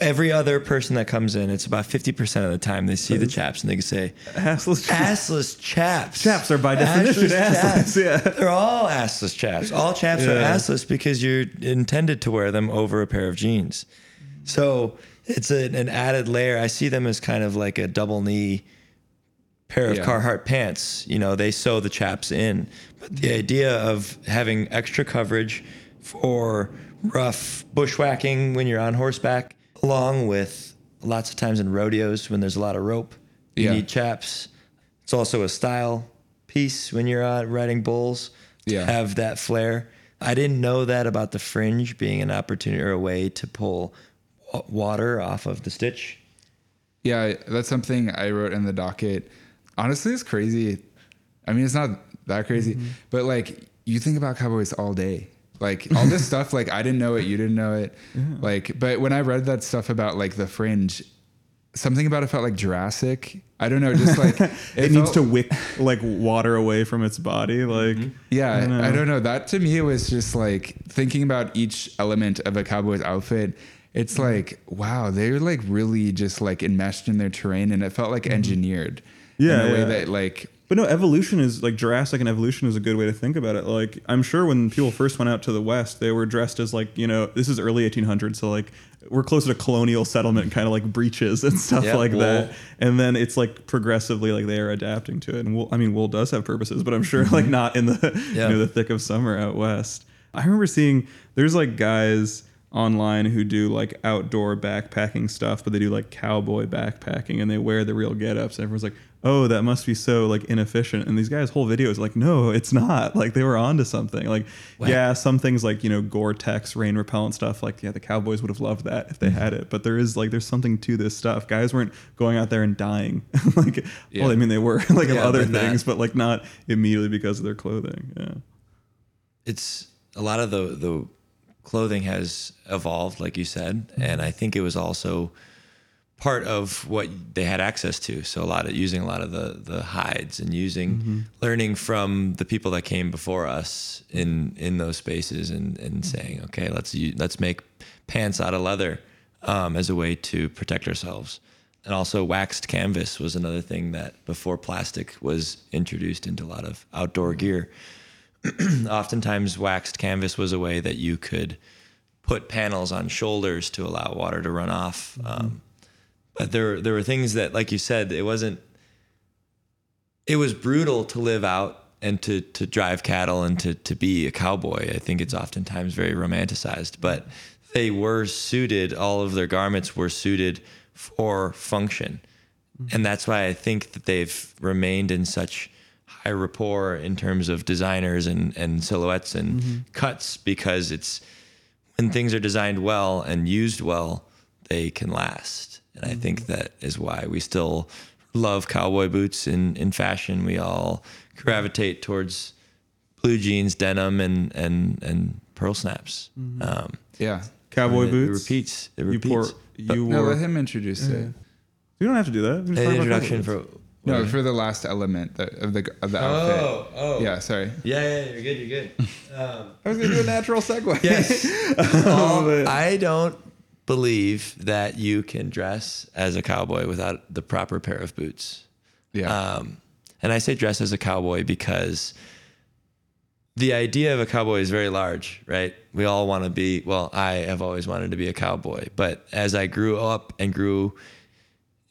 Every other person that comes in, it's about fifty percent of the time they see the chaps and they can say, Assless chaps. "Assless chaps." Chaps are by definition assless, chaps. yeah. they're all assless chaps. All chaps are assless because you're intended to wear them over a pair of jeans. So it's a, an added layer. I see them as kind of like a double knee pair of Yeah. Carhartt pants. You know, they sew the chaps in. But the idea of having extra coverage for rough bushwhacking when you're on horseback, along with lots of times in rodeos when there's a lot of rope, you Yeah. need chaps. It's also a style piece when you're uh, riding bulls to Yeah. have that flair. I didn't know that about the fringe being an opportunity or a way to pull water off of the stitch. Yeah, that's something I wrote in the docket. Honestly, it's crazy. I mean, it's not that crazy, but like you think about cowboys all day. Like all this stuff, like I didn't know it, you didn't know it. Like, but when I read that stuff about like the fringe, something about it felt like Jurassic. I don't know, just like It, needs felt- to wick like water away from its body. Mm-hmm. Like Yeah, I I don't don't, know. That to me was just like thinking about each element of a cowboy's outfit. It's mm-hmm. like wow, they're like really just like enmeshed in their terrain, and it felt like mm-hmm. engineered. Yeah, in a way yeah. that like But no, evolution is like Jurassic and evolution is a good way to think about it. Like I'm sure when people first went out to the West, they were dressed as like you know this is early 1800s, so like we're closer to colonial settlement, kind of like breeches and stuff Yeah, like that. And then it's like progressively like they are adapting to it. And wool, I mean, wool does have purposes, but I'm sure like mm-hmm. not in the Yeah. you know the thick of summer out west. I remember seeing there's like guys online who do like outdoor backpacking stuff, but they do like cowboy backpacking and they wear the real get-ups. And everyone's like, "Oh, that must be so like inefficient." And these guys' whole video is like, "No, it's not. Like they were onto something. Like, yeah, some things like you know Gore-Tex rain repellent stuff. Like, yeah, the cowboys would have loved that if they Mm-hmm. had it. But there is like there's something to this stuff. Guys weren't going out there and dying. like, Yeah. well, I mean they were like of Yeah, other things, but like not immediately because of their clothing. Yeah. it's a lot of the the clothing has evolved, like you said, mm-hmm. and I think it was also part of what they had access to. So a lot of using a lot of the the hides and using mm-hmm. learning from the people that came before us in in those spaces and and mm-hmm. saying, okay, let's u- let's make pants out of leather um, as a way to protect ourselves. And also waxed canvas was another thing that before plastic was introduced into a lot of outdoor gear oftentimes waxed canvas was a way that you could put panels on shoulders to allow water to run off. Um, but there, there were things that, like you said, it wasn't. It was brutal to live out and to to drive cattle and to to be a cowboy. I think it's oftentimes very romanticized, but they were suited. All of their garments were suited for function, and that's why I think that they've remained in such high rapport in terms of designers and and silhouettes and mm-hmm. cuts because it's when things are designed well and used well, they can last. And I think mm-hmm. that is why we still love cowboy boots in, in fashion. We all gravitate towards blue jeans, denim, and and and pearl snaps. Mm-hmm. Um, yeah. Cowboy it- boots. It repeats. It You repeats. pour. You No, wore. let him introduce it. You don't have to do that. An introduction for. Boots. No, for the last element that- of the of the outfit. Oh, oh. Yeah, sorry. Yeah, yeah, you're good. You're good. Um, I was gonna do a natural segue. Yes. Oh, but- I don't believe that you can dress as a cowboy without the proper pair of boots. Yeah. Um, and I say dress as a cowboy because the idea of a cowboy is very large, right? We all want to be, well, I have always wanted to be a cowboy. But as I grew up and grew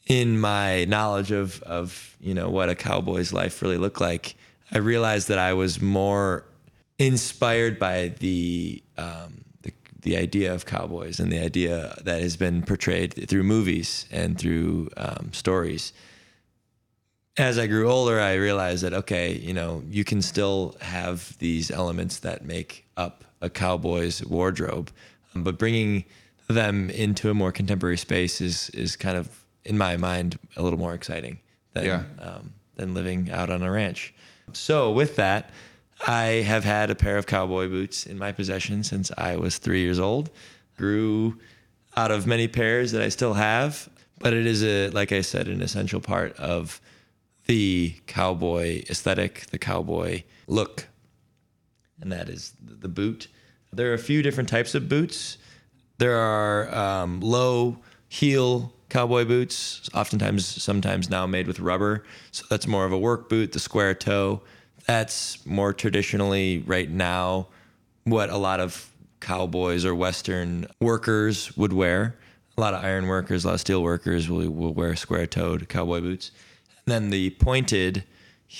in my knowledge of, of you know, what a cowboy's life really looked like, I realized that I was more inspired by the, um, the, the idea of cowboys and the idea that has been portrayed through movies and through um, stories. As I grew older, I realized that okay, you know, you can still have these elements that make up a cowboy's wardrobe, but bringing them into a more contemporary space is is kind of, in my mind, a little more exciting than Yeah. um, than living out on a ranch. So with that, I have had a pair of cowboy boots in my possession since I was three years old. Grew out of many pairs that I still have, but it is a like I said, an essential part of the cowboy aesthetic, the cowboy look, and that is the boot. There are a few different types of boots. There are um, low heel cowboy boots, oftentimes, sometimes now made with rubber. So that's more of a work boot. The square toe, that's more traditionally right now what a lot of cowboys or Western workers would wear. A lot of iron workers, a lot of steel workers will, will wear square toed cowboy boots. And then the pointed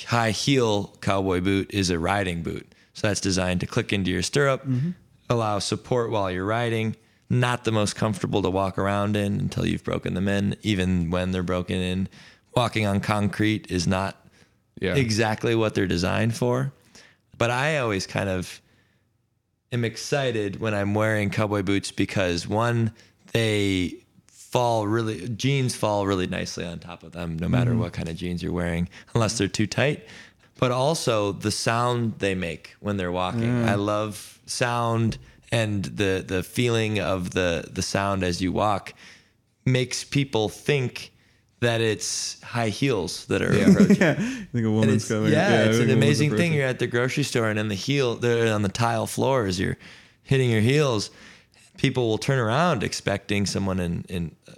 high heel cowboy boot is a riding boot. So that's designed to click into your stirrup, mm-hmm. allow support while you're riding. Not the most comfortable to walk around in until you've broken them in. Even when they're broken in, walking on concrete is not Yeah. exactly what they're designed for. But I always kind of am excited when I'm wearing cowboy boots because one, they fall really jeans fall really nicely on top of them no matter mm-hmm. what kind of jeans you're wearing unless they're too tight but also the sound they make when they're walking mm. i love sound and the the feeling of the the sound as you walk makes people think that it's high heels that are Yeah. approaching. yeah, I think a woman's it's, coming. yeah, I it's an amazing thing. You're at the grocery store and on the heel, the, on the tile floors, you're hitting your heels. People will turn around expecting someone in, in uh,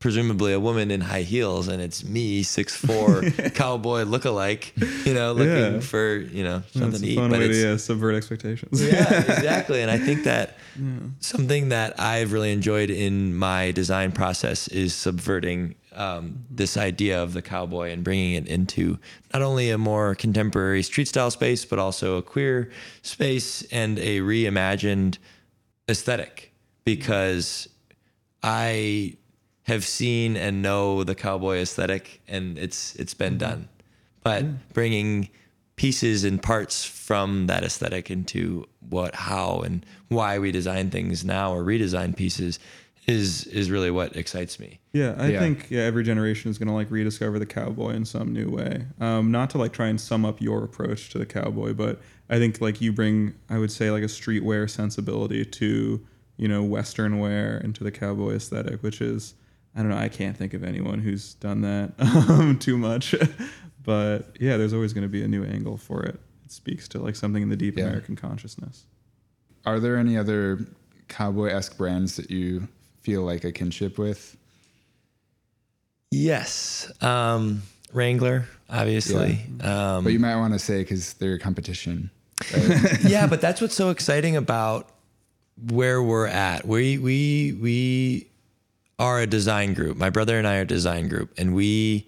presumably a woman in high heels, and it's me, six four cowboy lookalike, you know, looking Yeah. for you know something That's to eat. fun But way it's, to yeah, subvert expectations. yeah, exactly. And I think that something that I've really enjoyed in my design process is subverting um, this idea of the cowboy and bringing it into not only a more contemporary street style space, but also a queer space and a reimagined aesthetic. Because I have seen and know the cowboy aesthetic, and it's it's been done. But bringing pieces and parts from that aesthetic into what, how, and why we design things now or redesign pieces is is really what excites me. Yeah, I Yeah. think yeah, every generation is gonna like rediscover the cowboy in some new way. Um, not to like try and sum up your approach to the cowboy, but I think like you bring, I would say like a streetwear sensibility to you know Western wear into the cowboy aesthetic, which is I don't know, I can't think of anyone who's done that um, too much, but yeah, there's always gonna be a new angle for it. It speaks to like something in the deep Yeah. American consciousness. Are there any other cowboy esque brands that you feel like a kinship with? Yes, um, Wrangler, obviously. Um, But you might want to say because they're a competition. right? yeah, but that's what's so exciting about where we're at. We we we are a design group. My brother and I are a design group, and we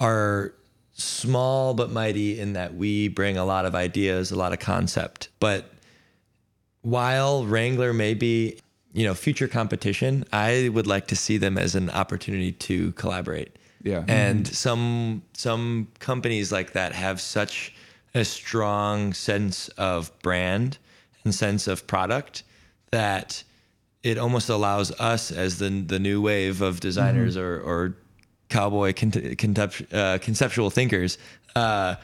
are small but mighty in that we bring a lot of ideas, a lot of concept. But while Wrangler may be, you know, future competition, I would like to see them as an opportunity to collaborate. Yeah. And some some companies like that have such a strong sense of brand and sense of product that it almost allows us as the the new wave of designers or or cowboy con- concept, uh, conceptual thinkers. Uh,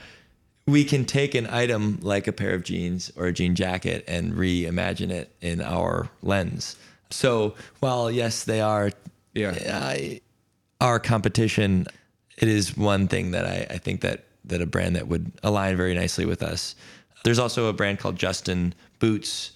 we can take an item like a pair of jeans or a jean jacket and reimagine it in our lens. So while yes, they are Yeah. I, our competition, it is one thing that I, I think that that a brand that would align very nicely with us. There's also a brand called Justin Boots,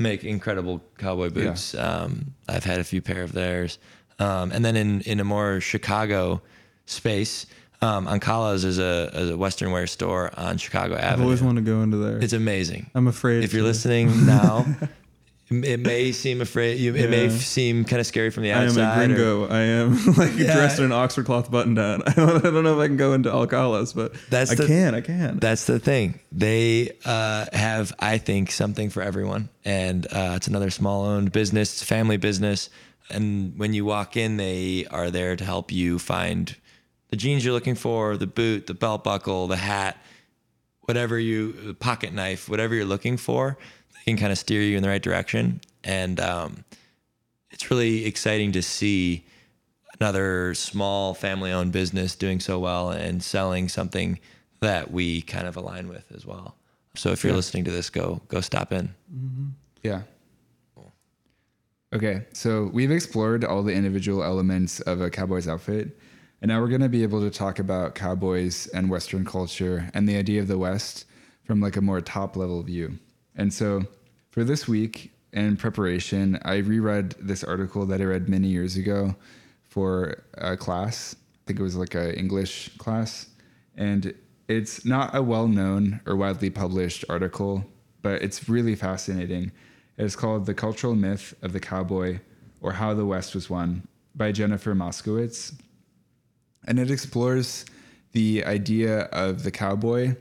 make incredible cowboy boots. Um, I've had a few pair of theirs, um, and then in in a more Chicago space, um, Alcala's is a, is a Western wear store on Chicago I've Avenue. always wanted to go into there. It's amazing. I'm afraid If you're to- listening now, it may seem afraid. You, it may seem kind of scary from the outside. I am a or- gringo. I am like Yeah. dressed in an Oxford cloth button down. I don't, I don't know if I can go into Alcala's, but That's I the- can. I can. That's the thing. They uh, have, I think, something for everyone, and uh, it's another small-owned business, it's a family business. And when you walk in, they are there to help you find the jeans you're looking for, the boot, the belt buckle, the hat, whatever you, pocket knife, whatever you're looking for. They can kind of steer you in the right direction, and um, it's really exciting to see another small family-owned business doing so well and selling something that we kind of align with as well. So if you're listening to this, go go stop in. Yeah. Okay, so we've explored all the individual elements of a cowboy's outfit, and now we're going to be able to talk about cowboys and Western culture and the idea of the West from like a more top level view. And so for this week, in preparation, I reread this article that I read many years ago for a class. I think it was like an English class, and it's not a well-known or widely published article, but it's really fascinating. It's called "The Cultural Myth of the Cowboy" or "How the West Was Won" by Jennifer Moskowitz, and it explores the idea of the cowboy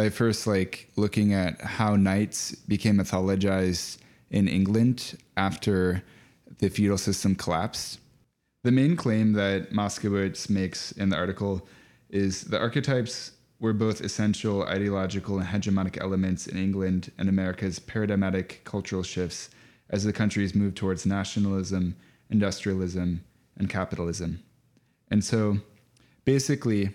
by first like looking at how knights became mythologized in England after the feudal system collapsed. The main claim that Moskowitz makes in the article is the archetypes were both essential ideological and hegemonic elements in England and America's paradigmatic cultural shifts as the countries moved towards nationalism, industrialism, and capitalism. And so basically,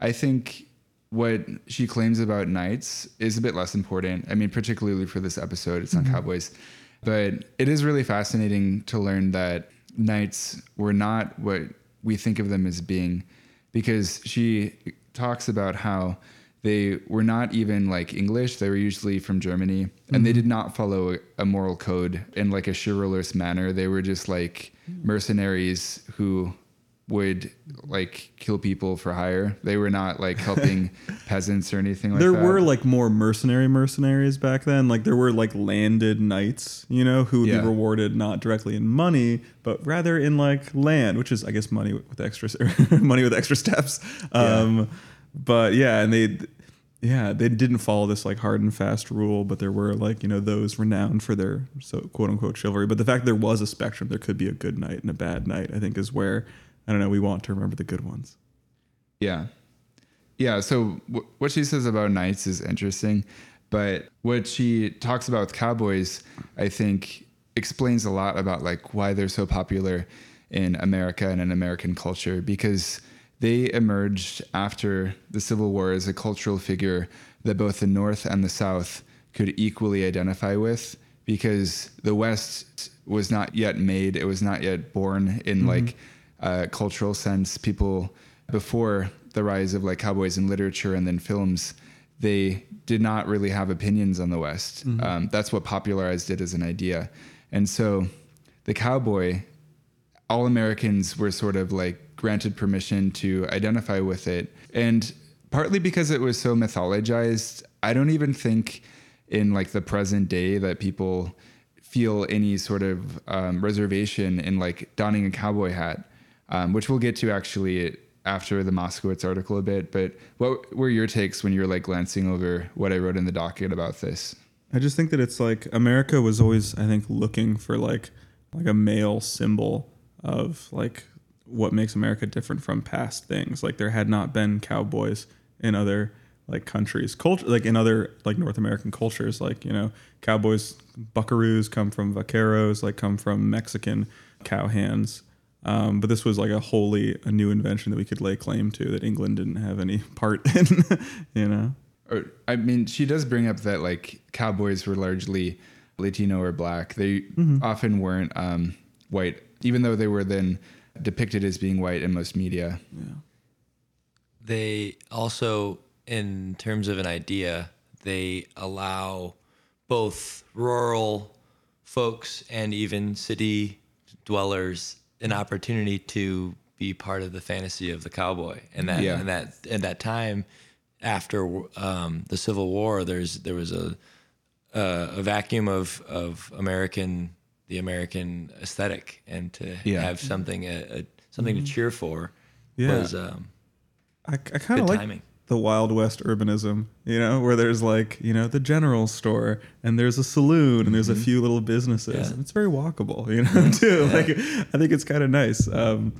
I think what she claims about knights is a bit less important. I mean, particularly for this episode, it's on mm-hmm. cowboys. But it is really fascinating to learn that knights were not what we think of them as being because she talks about how they were not even like English. They were usually from Germany and they mm-hmm. did not follow a moral code in like a chivalrous manner. They were just like mm. mercenaries who would like kill people for hire. They were not like helping peasants or anything like there that. There were like more mercenary mercenaries back then. Like there were like landed knights, you know, who would Yeah. be rewarded not directly in money, but rather in like land, which is I guess money with extra money with extra steps. Um, But yeah, and they yeah they didn't follow this like hard and fast rule, but there were like you know those renowned for their so quote unquote chivalry. But the fact there was a spectrum, there could be a good knight and a bad knight. I think is where I don't know. We want to remember the good ones. Yeah. Yeah. So w- what she says about knights is interesting, but what she talks about with cowboys, I think, explains a lot about like why they're so popular in America and in American culture because they emerged after the Civil War as a cultural figure that both the North and the South could equally identify with because the West was not yet made, it was not yet born in mm-hmm. like a cultural sense. People before the rise of like cowboys in literature and then films, they did not really have opinions on the West. Um, that's what popularized it as an idea. And so the cowboy, all Americans were sort of like granted permission to identify with it. And partly because it was so mythologized, I don't even think in like the present day that people feel any sort of um, reservation in like donning a cowboy hat, um, which we'll get to actually after the Moskowitz article a bit. But what were your takes when you were like glancing over what I wrote in the docket about this? I just think that it's like America was always, I think, looking for like like a male symbol of like what makes America different from past things. Like there had not been cowboys in other like countries, culture like in other like North American cultures. Like you know, cowboys, buckaroos come from vaqueros, like come from Mexican cowhands. Um, but this was like a wholly a new invention that we could lay claim to that England didn't have any part in. you know. or I mean, she does bring up that like cowboys were largely Latino or black. They often weren't um, white, even though they were then depicted as being white in most media. they also in terms of an idea they allow both rural folks and even city dwellers an opportunity to be part of the fantasy of the cowboy and that Yeah. and that at that time after um, the civil war there's there was a uh, a vacuum of of american the american aesthetic and to Yeah. have something a, a, something to cheer for Yeah. was um, I, I kind of like timing. The Wild West urbanism, you know, where there's like, you know, the general store and there's a saloon and there's a few little businesses. Mm-hmm. Yeah. It's very walkable, you know, too. Like, I think it's kind of nice. Um,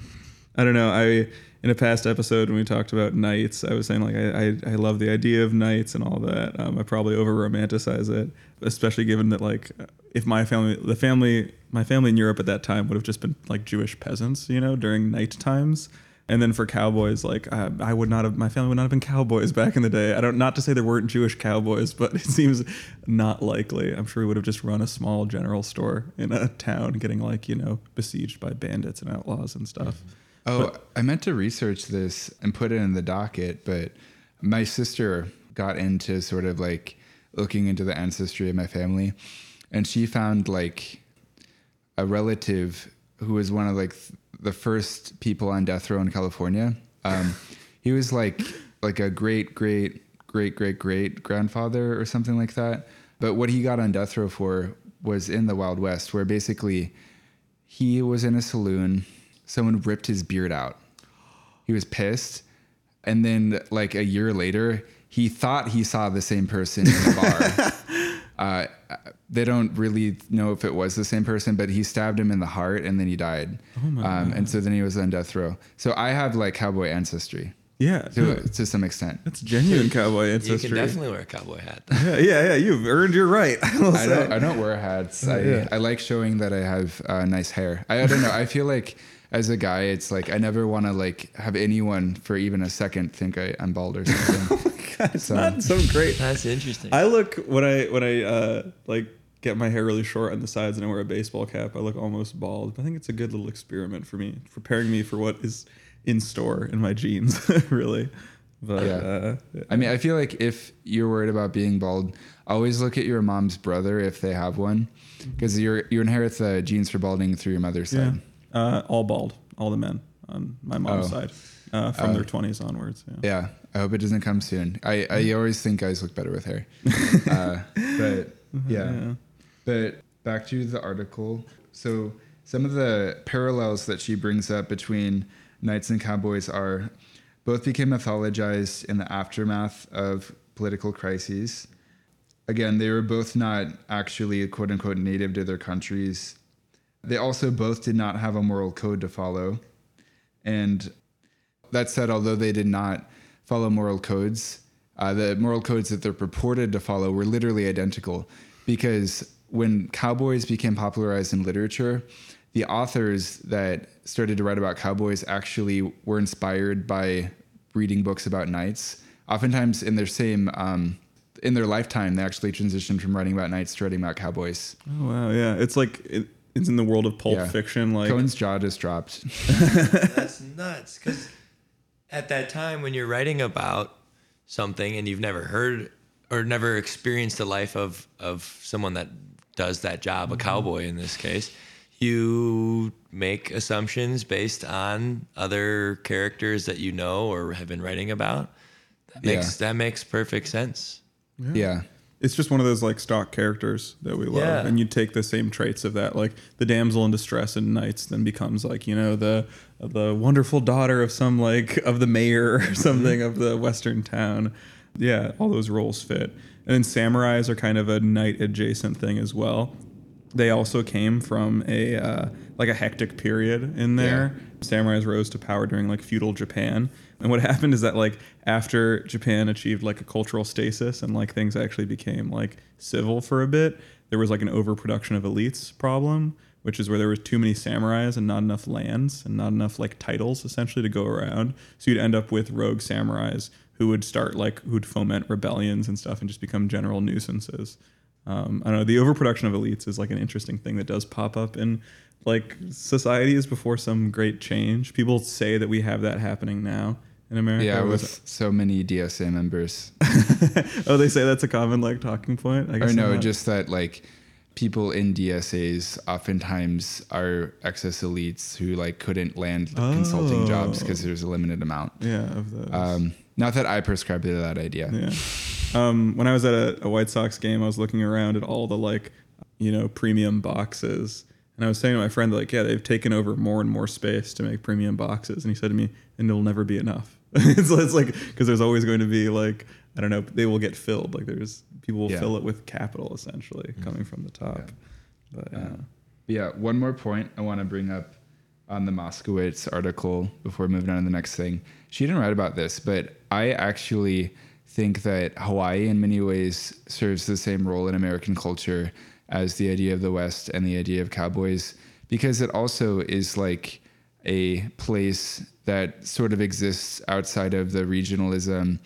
I don't know. I, in a past episode when we talked about knights, I was saying like, I, I, I love the idea of knights and all that. Um, I probably over romanticize it, especially given that like, if my family, the family, my family in Europe at that time would have just been like Jewish peasants, you know, during knight times. And then for cowboys, like I, I would not have, my family would not have been cowboys back in the day. I don't, not to say there weren't Jewish cowboys, but it seems not likely. I'm sure we would have just run a small general store in a town, getting like you know besieged by bandits and outlaws and stuff. Oh, I meant to research this and put it in the docket, but my sister got into sort of like looking into the ancestry of my family, and she found like a relative who was one of like the first people on death row in California. Um, he was like like a great great great great great grandfather or something like that. But what he got on death row for was in the Wild West, where basically he was in a saloon. Someone ripped his beard out. He was pissed. And then, like a year later, he thought he saw the same person in the bar. uh, they don't really know if it was the same person, but he stabbed him in the heart and then he died. um, and so then he was on death row. So I have like cowboy ancestry Yeah, to, no, to some extent. that's genuine cowboy ancestry. you ancestry. can definitely wear a cowboy hat yeah, yeah, yeah. You've earned your right. I'll I don't, I don't wear hats. I, yeah. I like showing that I have uh, nice hair. I, I don't know. I feel like as a guy, it's like I never want to like have anyone for even a second think I, I'm bald or something. God, it's So- not so great. that's interesting I look when I when I uh, like get my hair really short on the sides and I wear a baseball cap, I look almost bald. But I think it's a good little experiment for me, preparing me for what is in store in my jeans, really. But Yeah. uh, I mean, I feel like if you're worried about being bald, always look at your mom's brother if they have one, because you you inherit the genes for balding through your mother's yeah, side. Uh, all bald, all the men on my mom's Oh. side, uh, from their twenties onwards. Yeah. Yeah, I hope it doesn't come soon. I, I always think guys look better with hair. uh, but yeah. Yeah. But back to the article. So some of the parallels that she brings up between knights and cowboys are both became mythologized in the aftermath of political crises. Again, they were both not actually quote unquote native to their countries. They also both did not have a moral code to follow. And that said, although they did not follow moral codes, uh, the moral codes that they're purported to follow were literally identical. Because when cowboys became popularized in literature, the authors that started to write about cowboys actually were inspired by reading books about knights. Oftentimes, in their same um, in their lifetime, they actually transitioned from writing about knights to writing about cowboys. Oh wow, yeah. It's like it's in the world of pulp Yeah. fiction. Like Kone's jaw just dropped. That's nuts. Because at that time, when you're writing about something and you've never heard or never experienced the life of of someone that does that job, a mm-hmm. cowboy in this case, you make assumptions based on other characters that you know or have been writing about. That makes that makes perfect sense. yeah. It's just one of those like stock characters that we love Yeah. and you take the same traits of that like the damsel in distress in knights then becomes like you know the the wonderful daughter of some like of the mayor or something of the western town. Yeah all those roles fit. And then samurais are kind of a knight adjacent thing as well. They also came from a uh, like a hectic period in there. Samurais rose to power during like feudal Japan, and what happened is that like after Japan achieved like a cultural stasis and like things actually became like civil for a bit, there was like an overproduction of elites problem, which is where there was too many samurais and not enough lands and not enough like titles essentially to go around. So you'd end up with rogue samurais who would start like who'd foment rebellions and stuff and just become general nuisances um, I don't know. The overproduction of elites is like an interesting thing that does pop up in like societies before some great change. People say that we have that happening now in America. Yeah, Was- with so many DSA members. oh, they say that's a common like talking point. I or guess no, not- just that like people in DSAs oftentimes are excess elites who like couldn't land consulting jobs because there's a limited amount. yeah of those. Um, not that I prescribe to that idea. Yeah. Um, when I was at a, a White Sox game, I was looking around at all the like, you know, premium boxes, and I was saying to my friend like, yeah, they've taken over more and more space to make premium boxes, and he said to me, and it'll never be enough. it's, it's like because there's always going to be like, I don't know, they will get filled. Like there's people will Yeah. fill it with capital essentially mm-hmm. coming from the top. But yeah. Uh, yeah, one more point I want to bring up on the Moskowitz article before moving on to the next thing. She didn't write about this, but I actually think that Hawaii, in many ways, serves the same role in American culture as the idea of the West and the idea of cowboys, because it also is like a place that sort of exists outside of the regionalism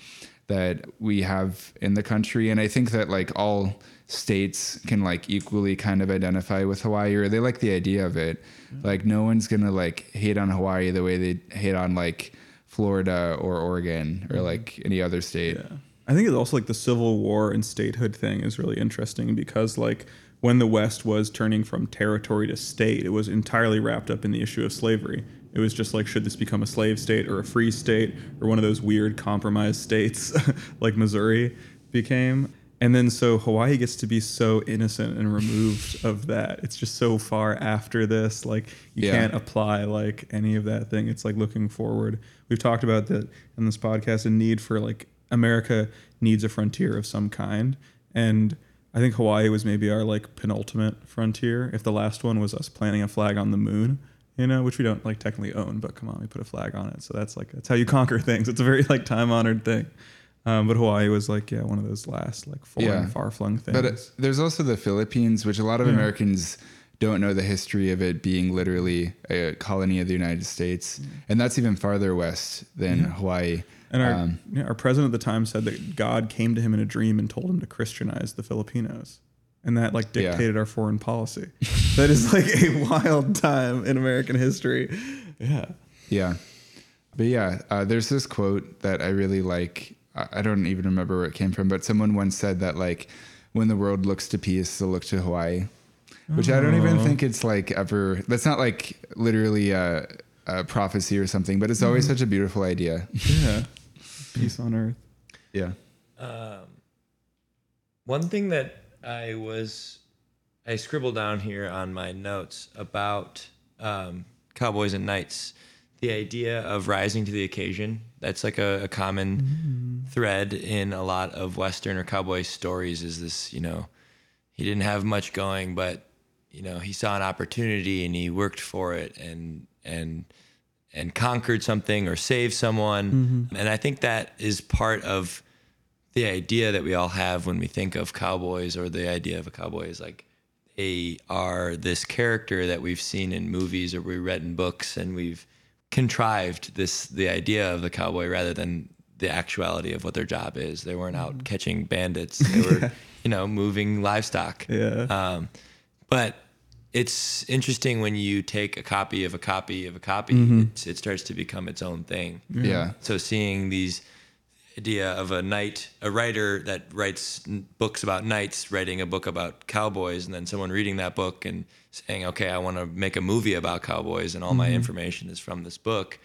that we have in the country. And i think that like all states can like equally kind of identify with hawaii or they like the idea of it. Mm-hmm. Like no one's gonna like hate on hawaii the way they hate on like florida or oregon or mm-hmm. like any other state. Yeah. I think it's also like the Civil War and statehood thing is really interesting because like when the West was turning from territory to state, it was entirely wrapped up in the issue of slavery. It was just like, should this become a slave state or a free state or one of those weird compromise states like Missouri became? And then so Hawaii gets to be so innocent and removed of that. It's just so far after this. Like you Yeah. can't apply like any of that thing. It's like looking forward. We've talked about that in this podcast, a need for like America needs a frontier of some kind. And I think Hawaii was maybe our like penultimate frontier. If the last one was us planting a flag on the moon, you know, which we don't like technically own, but come on, we put a flag on it. So that's like that's how you conquer things. It's a very like time honored thing. Um, but Hawaii was like yeah one of those last like foreign Yeah. far flung things. But uh, there's also the Philippines, which a lot of Americans don't know the history of it being literally a colony of the United States, and that's even farther west than Hawaii. And our, Um, yeah, our president at the time said that God came to him in a dream and told him to Christianize the Filipinos. and that like Yeah. dictated our foreign policy. that is like a wild time in American history. Yeah. Yeah. But yeah, uh, there's this quote that I really like. I don't even remember where it came from, but someone once said that like when the world looks to peace, they'll look to Hawaii, which I don't even think it's like ever. That's not like literally a, a prophecy or something, but it's always such a beautiful idea. Yeah. Peace on earth. Yeah. One thing that I was, I scribbled down here on my notes about um, cowboys and knights, the idea of rising to the occasion. That's like a, a common thread in a lot of Western or cowboy stories. Is this, you know, he didn't have much going, but you know, he saw an opportunity and he worked for it and and and conquered something or saved someone. And I think that is part of the idea that we all have when we think of cowboys or the idea of a cowboy is like they are this character that we've seen in movies or we read in books and we've contrived this the idea of the cowboy rather than the actuality of what their job is. They weren't out catching bandits. They were you know moving livestock. Yeah. um, but it's interesting when you take a copy of a copy of a copy mm-hmm. it's, it starts to become its own thing Yeah. so seeing these idea of a knight, a writer that writes books about knights, writing a book about cowboys, and then someone reading that book and saying, "Okay, I want to make a movie about cowboys, and all my mm-hmm. information is from this book."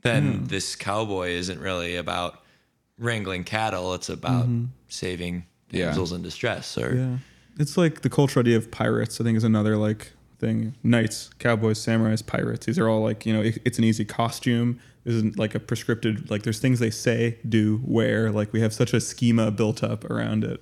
Then mm-hmm. this cowboy isn't really about wrangling cattle; it's about saving Yeah. damsels in distress. Or Yeah. It's like the cultural idea of pirates, I think, is another like thing. Knights, cowboys, samurais, pirates. These are all like, you know, it- it's an easy costume. Isn't like a prescripted, like, there's things they say, do, wear. Like, we have such a schema built up around it.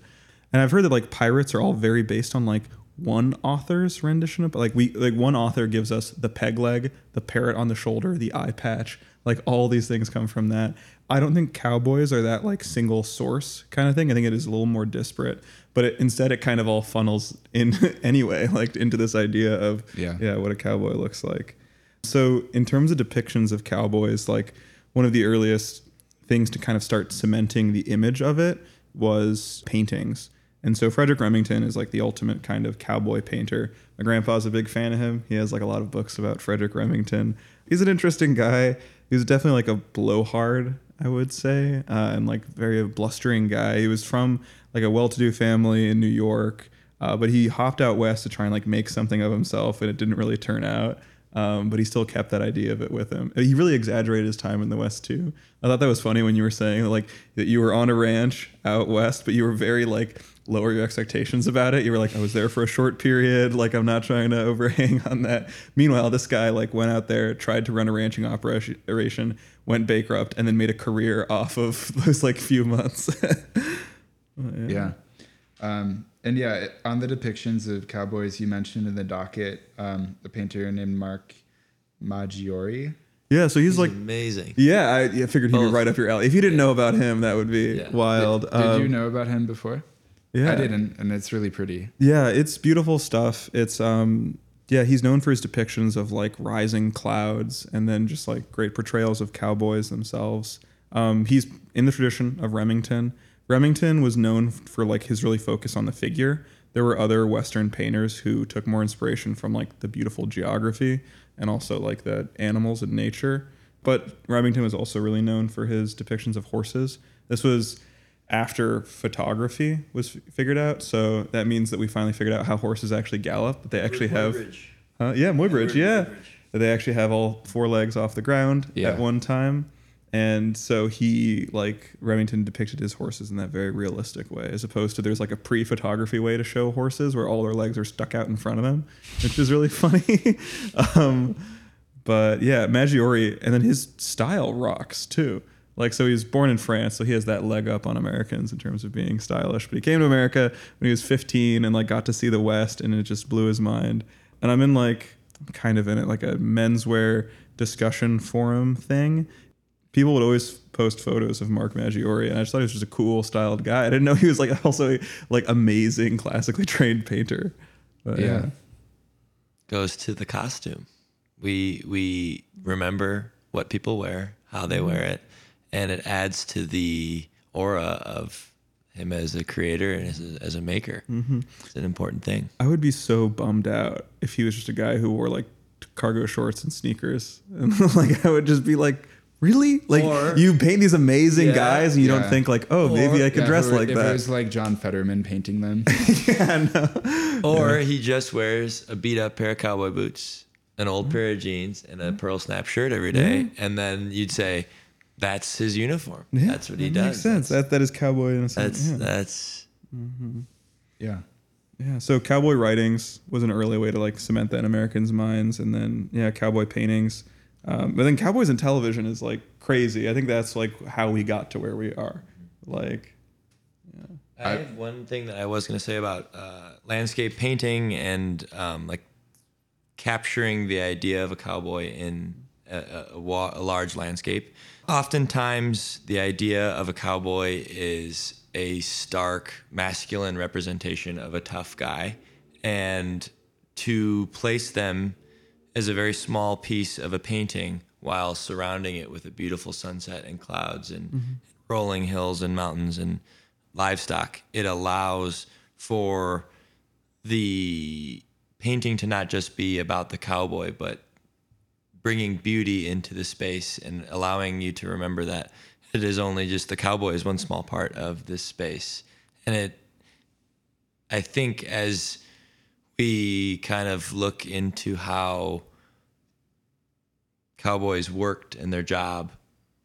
And I've heard that like pirates are all very based on like one author's rendition of like we like one author gives us the peg leg, the parrot on the shoulder, the eye patch, like all these things come from that. I don't think cowboys are that like single source kind of thing. I think it is a little more disparate, but it, instead it kind of all funnels in anyway, like into this idea of Yeah. yeah, what a cowboy looks like. So in terms of depictions of cowboys, like one of the earliest things to kind of start cementing the image of it was paintings. And so Frederic Remington is like the ultimate kind of cowboy painter. My grandpa's a big fan of him. He has like a lot of books about Frederic Remington. He's an interesting guy. He's definitely like a blowhard, I would say, uh, and like very blustering guy. He was from like a well-to-do family in New York, uh, but he hopped out west to try and like make something of himself, and it didn't really turn out. Um, but he still kept that idea of it with him. He really exaggerated his time in the West too. I thought that was funny when you were saying like that you were on a ranch out west, but you were very like lower your expectations about it. You were like, I was there for a short period. Like I'm not trying to overhang on that. Meanwhile, this guy like went out there, tried to run a ranching operation, went bankrupt, and then made a career off of those like few months. Yeah. Um, and yeah, on the depictions of cowboys you mentioned in the docket, um, a painter named Mark Maggiori. yeah. So he's like. amazing. Yeah, I, I figured he'd be right up your alley. If you didn't know about him, that would be Yeah. wild. Did Um, you know about him before? Yeah, I didn't, and it's really pretty. Yeah, it's beautiful stuff. It's um yeah, he's known for his depictions of like rising clouds and then just like great portrayals of cowboys themselves. Um, he's in the tradition of Remington. Remington was known for like his really focus on the figure. There were other Western painters who took more inspiration from like the beautiful geography and also like the animals and nature. But Remington was also really known for his depictions of horses. This was after photography was f- figured out. So that means that we finally figured out how horses actually gallop. That they actually have, uh, yeah, Muybridge, yeah, that they actually have all four legs off the ground Yeah. at one time. And so he, like Remington, depicted his horses in that very realistic way, as opposed to there's like a pre-photography way to show horses where all their legs are stuck out in front of them, which is really funny. um, but yeah, Maggiori, and then his style rocks too. Like, so he was born in France, so he has that leg up on Americans in terms of being stylish. But he came to America when he was 15 and like got to see the West, and it just blew his mind. And I'm in like, kind of in it, like a menswear discussion forum thing. People would always post photos of Mark Maggiori, and I just thought he was just a cool, styled guy. I didn't know he was like also like amazing, classically trained painter. But, Yeah. goes to the costume. We we remember what people wear, how they mm-hmm. wear it, and it adds to the aura of him as a creator and as a, as a maker. Mm-hmm. It's an important thing. I would be so bummed out if he was just a guy who wore like cargo shorts and sneakers, and like I would just be like, really? Like Or- you paint these amazing Yeah, guys, and you yeah. don't think like, oh, maybe I could Yeah, dress if it were- like if It was like John Fetterman painting them. yeah, no. Or he just wears a beat up pair of cowboy boots, an old mm-hmm. pair of jeans, and a mm-hmm. pearl snap shirt every day. Mm-hmm. And then you'd say, that's his uniform. Yeah, that's what he that does. Makes sense. That's That that is cowboy in a sense. that's, yeah. that's yeah. Yeah, so cowboy writings was an early way to like cement that in Americans' minds, and then yeah, cowboy paintings. Um, but then cowboys in television is like crazy. I think that's like how we got to where we are. Like, yeah. I have one thing that I was going to say about uh, landscape painting and um, like capturing the idea of a cowboy in a, a, a, wa- a large landscape. Oftentimes, the idea of a cowboy is a stark masculine representation of a tough guy, and to place them as a very small piece of a painting while surrounding it with a beautiful sunset and clouds and mm-hmm. rolling hills and mountains and livestock, it allows for the painting to not just be about the cowboy, but bringing beauty into the space and allowing you to remember that it is only just the cowboy is one small part of this space. And it, I think, as we kind of look into how cowboys worked in their job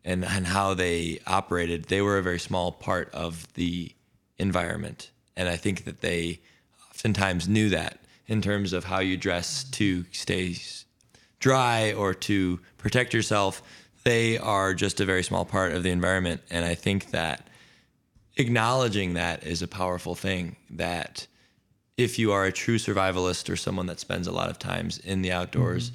and, and how they operated, they were a very small part of the environment. And I think that they oftentimes knew that in terms of how you dress to stay dry or to protect yourself. They are just a very small part of the environment. And I think that acknowledging that is a powerful thing that if you are a true survivalist or someone that spends a lot of times in the outdoors,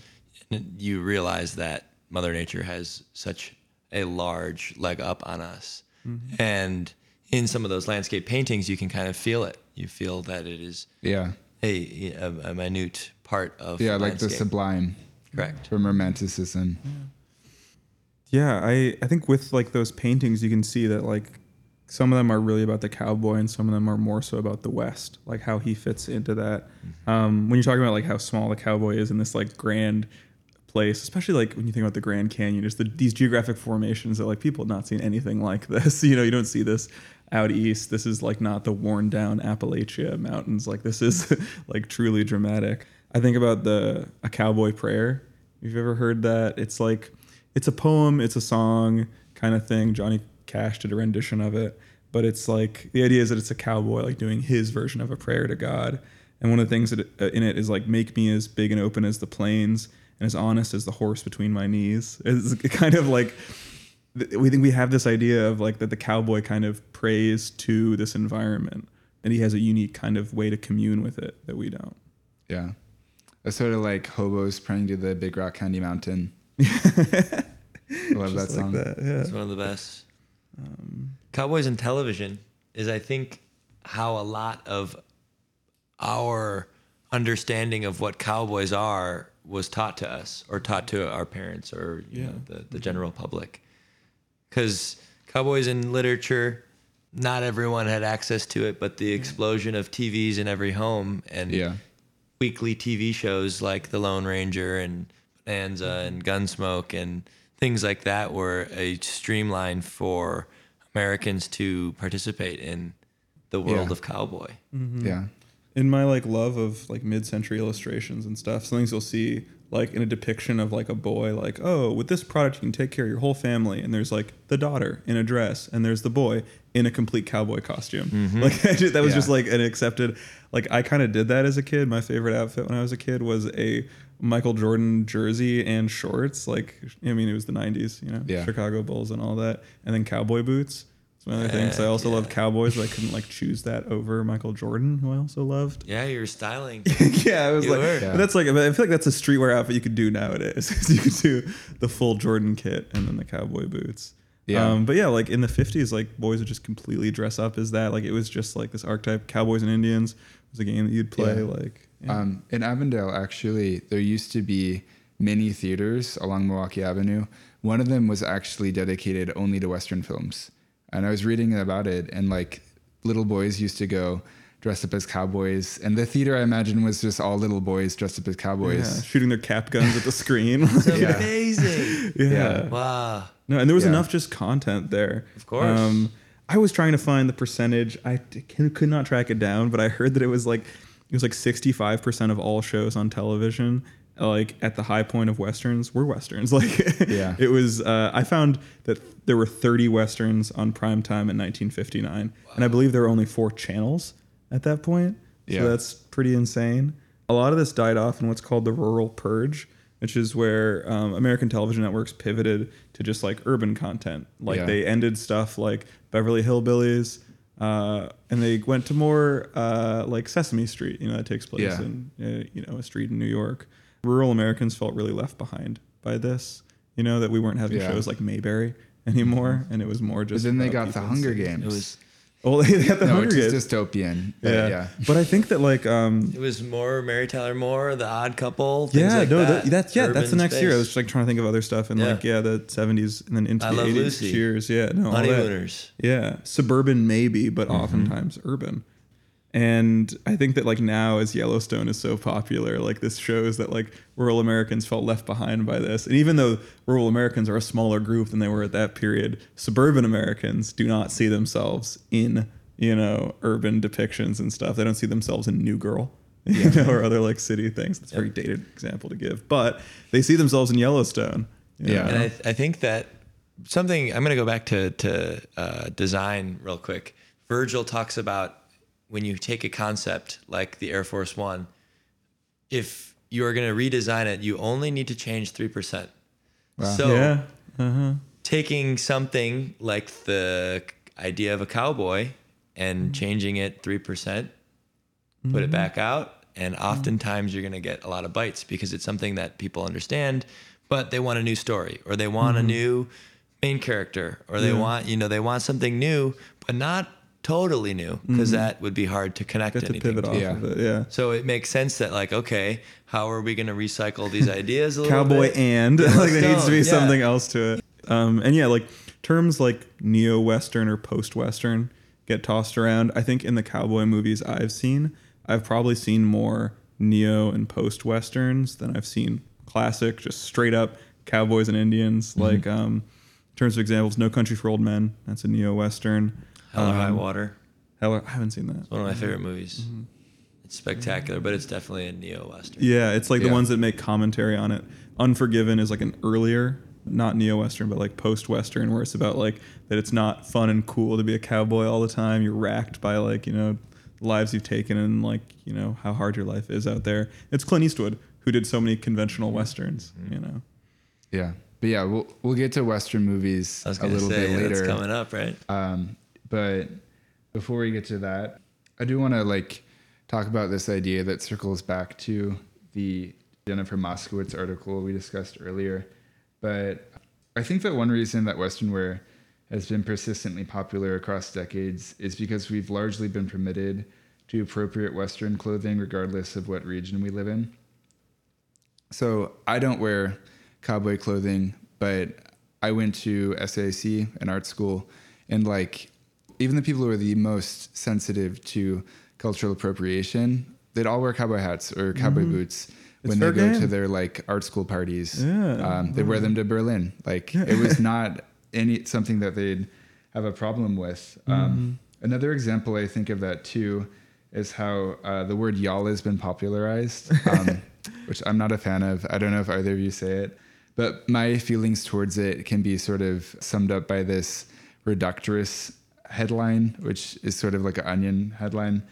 mm-hmm. you realize that Mother Nature has such a large leg up on us. Mm-hmm. And in some of those landscape paintings, you can kind of feel it. You feel that it is Yeah. a, a, a minute part of Yeah, like the sublime Correct. from romanticism. yeah, I I think with like those paintings, you can see that like some of them are really about the cowboy, and some of them are more so about the West, like how he fits into that. Um, when you're talking about like how small the cowboy is in this like grand place, especially like when you think about the Grand Canyon, just the, these geographic formations that like people have not seen anything like this. You know, you don't see this out east. This is like not the worn down Appalachia mountains. Like this is like truly dramatic. I think about the a cowboy prayer. If you've ever heard that, it's like it's a poem, it's a song kind of thing. Johnny Cash did a rendition of it, but it's like the idea is that it's a cowboy like doing his version of a prayer to God. And one of the things that uh, in it is like make me as big and open as the plains and as honest as the horse between my knees. It's kind of like we think we have this idea of like that the cowboy kind of prays to this environment and he has a unique kind of way to commune with it that we don't. Yeah. It's sort of like hobos praying to the Big Rock Candy Mountain. I love that Just like song. that. Yeah. It's one of the best. Um, cowboys and television is, I think, how a lot of our understanding of what cowboys are was taught to us or taught to our parents or you Yeah. know, the, the general public. Because cowboys in literature, not everyone had access to it, but the explosion of TVs in every home and Yeah. Weekly TV shows like The Lone Ranger and Bonanza mm-hmm. and Gunsmoke and things like that were a streamline for Americans to participate in the world Yeah. of cowboy. Mm-hmm. Yeah. in my like love of like mid-century illustrations and stuff some things you'll see like in a depiction of like a boy like oh with this product you can take care of your whole family and there's like the daughter in a dress and there's the boy in a complete cowboy costume mm-hmm. like I just, that was Yeah. just like an accepted like i kind of did that as a kid my favorite outfit when i was a kid was a michael jordan jersey and shorts like i mean it was the 90s you know Yeah. chicago bulls and all that and then cowboy boots it's one of things i also yeah. love cowboys but i couldn't like choose that over michael jordan who i also loved Yeah, you're styling. yeah, I was You like, were. but that's like, I feel like that's a streetwear outfit you could do nowadays. you could do the full Jordan kit and then the cowboy boots. Yeah. Um, but yeah, like in the 50s, like boys would just completely dress up as that. Like it was just like this archetype. Cowboys and Indians was a game that you'd play. Yeah. Like, yeah. Um, in Avondale, actually, there used to be mini theaters along Milwaukee Avenue. One of them was actually dedicated only to Western films. And I was reading about it, and like little boys used to go dressed up as cowboys, and the theater I imagine was just all little boys dressed up as Yeah, cowboys. shooting their cap guns at the screen. It's Yeah. amazing. yeah. Yeah. Wow. No, and there was Yeah. enough just content there. Of course. Um, I was trying to find the percentage. I can- could not track it down, but I heard that it was like it was like sixty five percent of all shows on television, like at the high point of westerns, were westerns. Like, Yeah. it was. Uh, I found that there were thirty westerns on prime time in nineteen fifty nine, and I believe there were only four channels at that point. So Yeah. that's pretty insane. A lot of this died off in what's called the rural purge, which is where um, American television networks pivoted to just like urban content. Like Yeah. they ended stuff like Beverly Hillbillies, uh, and they went to more uh, like Sesame Street. You know, that takes place Yeah. in uh, you know a street in New York. Rural Americans felt really left behind by this. You know that we weren't having Yeah. shows like Mayberry anymore, and it was more But just. then they got the Hunger cities. Games. It was Oh, they had the no, Hunger which is Games. dystopian. but yeah. yeah. but I think that like um, it was more Mary Tyler Moore, The Odd Couple. Things yeah, like no, that. that, that's yeah, that's the Urban next year. I was just like trying to think of other stuff in Yeah. like yeah, the seventies and then into I the eighties. Cheers, yeah, no, all. Honeymooners. Yeah, suburban maybe, but oftentimes urban. And I think that like now as Yellowstone is so popular, like this shows that like rural Americans felt left behind by this. And even though rural Americans are a smaller group than they were at that period, suburban Americans do not see themselves in, you know, urban depictions and stuff. They don't see themselves in New Girl. You know, or other like city things. It's a very dated example to give. But they see themselves in Yellowstone. Yeah. know? And I, I think that something I'm going to go back to to uh, design real quick. Virgil talks about when you take a concept like the Air Force One, if you are going to redesign it, you only need to change three percent. So yeah. Uh-huh. taking something like the idea of a cowboy and mm-hmm. changing it 3%, put it mm-hmm. back out, and mm-hmm. oftentimes you're going to get a lot of bites because it's something that people understand, but they want a new story or they want a new main character or they want, you know, they want something new, but not totally new because that would be hard to connect to pivot to. off Yeah. of it. Yeah. So it makes sense that like, okay, how are we going to recycle these ideas a little cowboy bit? and like there needs to be Yeah. something else to it um and yeah like terms like neo-western or post-western get tossed around i think in the cowboy movies i've seen i've probably seen more neo and post-westerns than i've seen classic just straight up cowboys and indians Mm-hmm. like um in terms of examples no country for old men that's a neo-western Hell or High Um, Water. Hell, i haven't seen that One of my favorite movies. It's spectacular, but it's definitely a neo western. Yeah, it's like the ones that make commentary on it. Unforgiven is like an earlier, not neo western, but like post western, where it's about like that it's not fun and cool to be a cowboy all the time. You're racked by like you know lives you've taken and like you know how hard your life is out there. It's Clint Eastwood who did so many conventional westerns. You know, Yeah. But yeah, we'll we'll get to Western movies I was a little say bit that's later. coming up, right? Um, but before we get to that, I do want to like talk about this idea that circles back to the Jennifer Moskowitz article we discussed earlier. But I think that one reason that Western wear has been persistently popular across decades is because we've largely been permitted to appropriate Western clothing regardless of what region we live in. So I don't wear cowboy clothing, but I went to SAC, an art school, and like even the people who are the most sensitive to cultural appropriation, they'd all wear cowboy hats or cowboy boots when they go game. to their like art school parties. Yeah. Um, they wear them to Berlin. Like it was not any something that they'd have a problem with. Um, Another example I think of that too is how uh, the word y'all has been popularized, um, which I'm not a fan of. I don't know if either of you say it, but my feelings towards it can be sort of summed up by this reductress headline, which is sort of like an onion headline,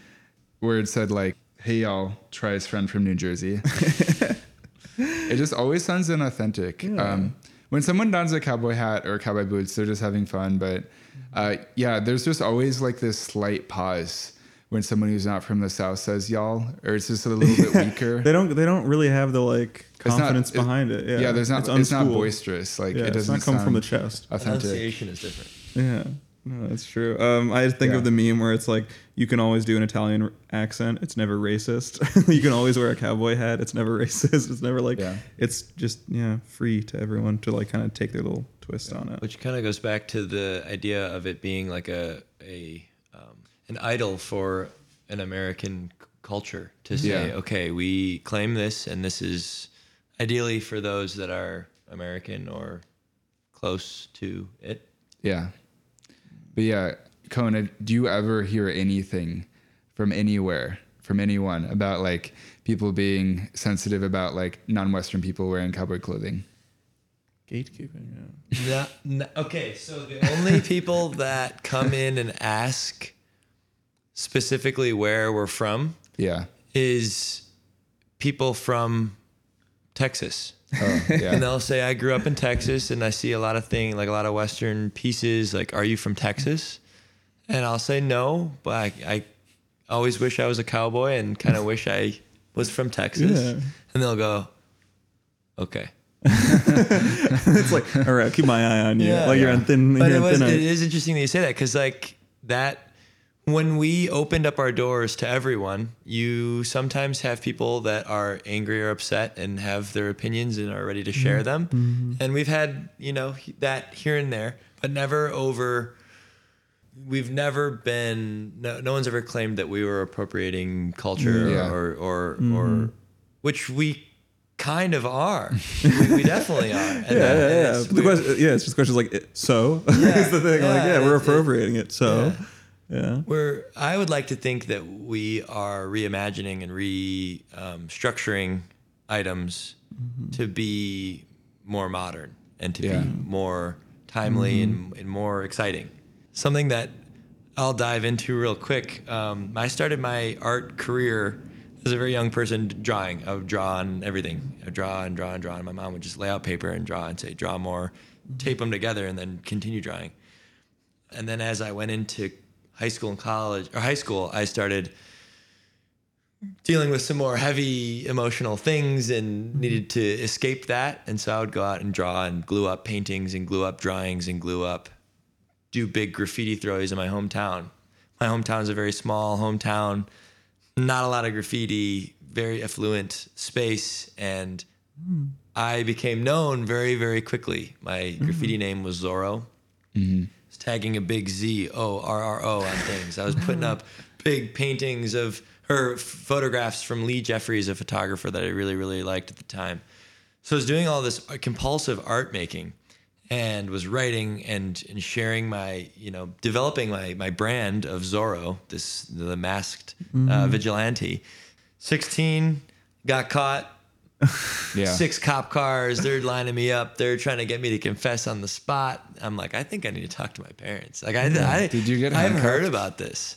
where it said like, "Hey y'all, try his friend from New Jersey." it just always sounds inauthentic. Um, when someone dons a cowboy hat or cowboy boots, they're just having fun. But uh, yeah, there's just always like this slight pause when someone who's not from the south says "y'all," or it's just a little bit weaker. they don't they don't really have the like It's not- confidence it- behind it. Yeah, yeah, there's not. It's, not boisterous. Like Yeah, it doesn't not come from the chest. authentic. Pronunciation is different. Yeah, no, that's true. Um, I think Yeah. of the meme where it's like you can always do an Italian accent. It's never racist. you can always wear a cowboy hat. It's never racist. It's never like Yeah. it's just yeah free to everyone to like kind of take their little twist on it. Which kind of goes back to the idea of it being like a a um, an idol for an American c- culture to say, Yeah. okay, we claim this, and this is ideally for those that are American or close to it. Yeah. But yeah, Kone, do you ever hear anything from anywhere, from anyone about like people being sensitive about like non-Western people wearing cowboy clothing? Gatekeeping. Yeah. No, no, okay, so the only people that come in and ask specifically where we're from Yeah. is people from Texas. Oh, And they'll say, I grew up in Texas and I see a lot of things, like a lot of Western pieces. Like, are you from Texas? And I'll say no, but I, I always wish I was a cowboy and kind of wish I was from Texas. Yeah. And they'll go, okay. it's like, all right, keep my eye on you. Yeah. like you're on thin. But you're it was thin it interesting that you say that because like that when we opened up our doors to everyone, you sometimes have people that are angry or upset and have their opinions and are ready to share mm-hmm. them. Mm-hmm. And we've had, you know, that here and there, but never over we've never been no, no one's ever claimed that we were appropriating culture mm, Yeah. or or mm-hmm. or which we kind of are. we, we definitely are. And Yeah, that- yeah, yeah. it's the question, yeah, it's just questions like, so is the thing. like, yeah, yeah, we're it's- it- appropriating it. So, yeah. We're. I would like to think that we are reimagining and re um, structuring items to be more modern and to Yeah. be more timely and, and more exciting. Something that I'll dive into real quick. Um, I started my art career as a very young person drawing. I would draw on everything. I would draw and draw and draw. And my mom would just lay out paper and draw and say, draw more, tape them together, and then continue drawing and then as I went into high school and college or high school, I started dealing with some more heavy emotional things and needed to escape that. And so I would go out and draw and glue up paintings and glue up drawings and glue up, do big graffiti throws in my hometown. My hometown is a very small hometown, not a lot of graffiti, very affluent space. And hmm. I became known very, very quickly. My hmm. graffiti name was Zorro was tagging a big Z O R R O on things. I was putting up big paintings of her photographs from Lee Jeffries, a photographer that I really, really liked at the time. So I was doing all this compulsive art making and was writing and, and sharing my, you know, developing my, my brand of Zorro, this the masked uh, vigilante. 16, got caught, Yeah. six cop cars. They're lining me up. They're trying to get me to confess on the spot. I'm like, I think I need to talk to my parents. Like, I, I Did you get I haven't heard about this.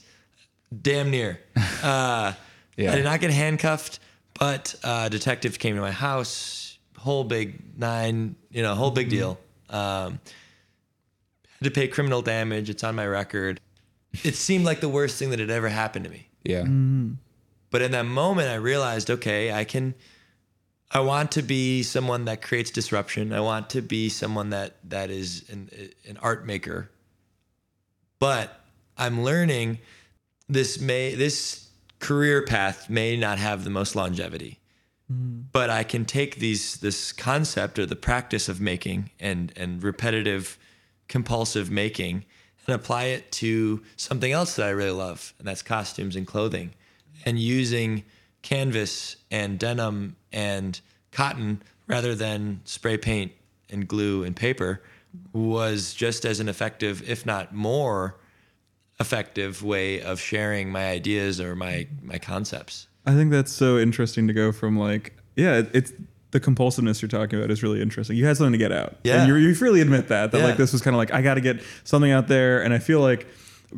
Damn near. Uh, Yeah. I did not get handcuffed, but uh, a detective came to my house. Whole big nine, you know, whole big deal. Um, had to pay criminal damage. It's on my record. It seemed like the worst thing that had ever happened to me. Yeah. But in that moment, I realized, okay, I can. I want to be someone that creates disruption. I want to be someone that that is an, an art maker. But I'm learning this may this career path may not have the most longevity. Mm-hmm. But I can take these this concept or the practice of making and and repetitive compulsive making and apply it to something else that I really love, and that's costumes and clothing. And using canvas and denim and cotton rather than spray paint and glue and paper was just as an effective, if not more effective way of sharing my ideas or my my concepts. I think that's so interesting to go from like, yeah, it's the compulsiveness you're talking about is really interesting. You had something to get out. Yeah. And you, you freely admit that, that Yeah. like this was kind of like, I got to get something out there. And I feel like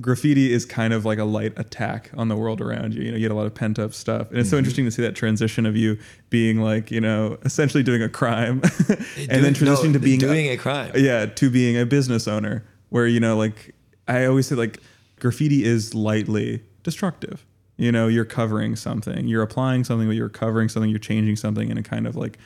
graffiti is kind of like a light attack on the world around you. You know, you get a lot of pent up stuff. And it's Mm-hmm. so interesting to see that transition of you being like, you know, essentially doing a crime and Doing- then transitioning no, to being doing a crime. yeah to being a business owner where you know like i always say like graffiti is lightly destructive you know you're covering something you're applying something but you're covering something you're changing something in a kind of like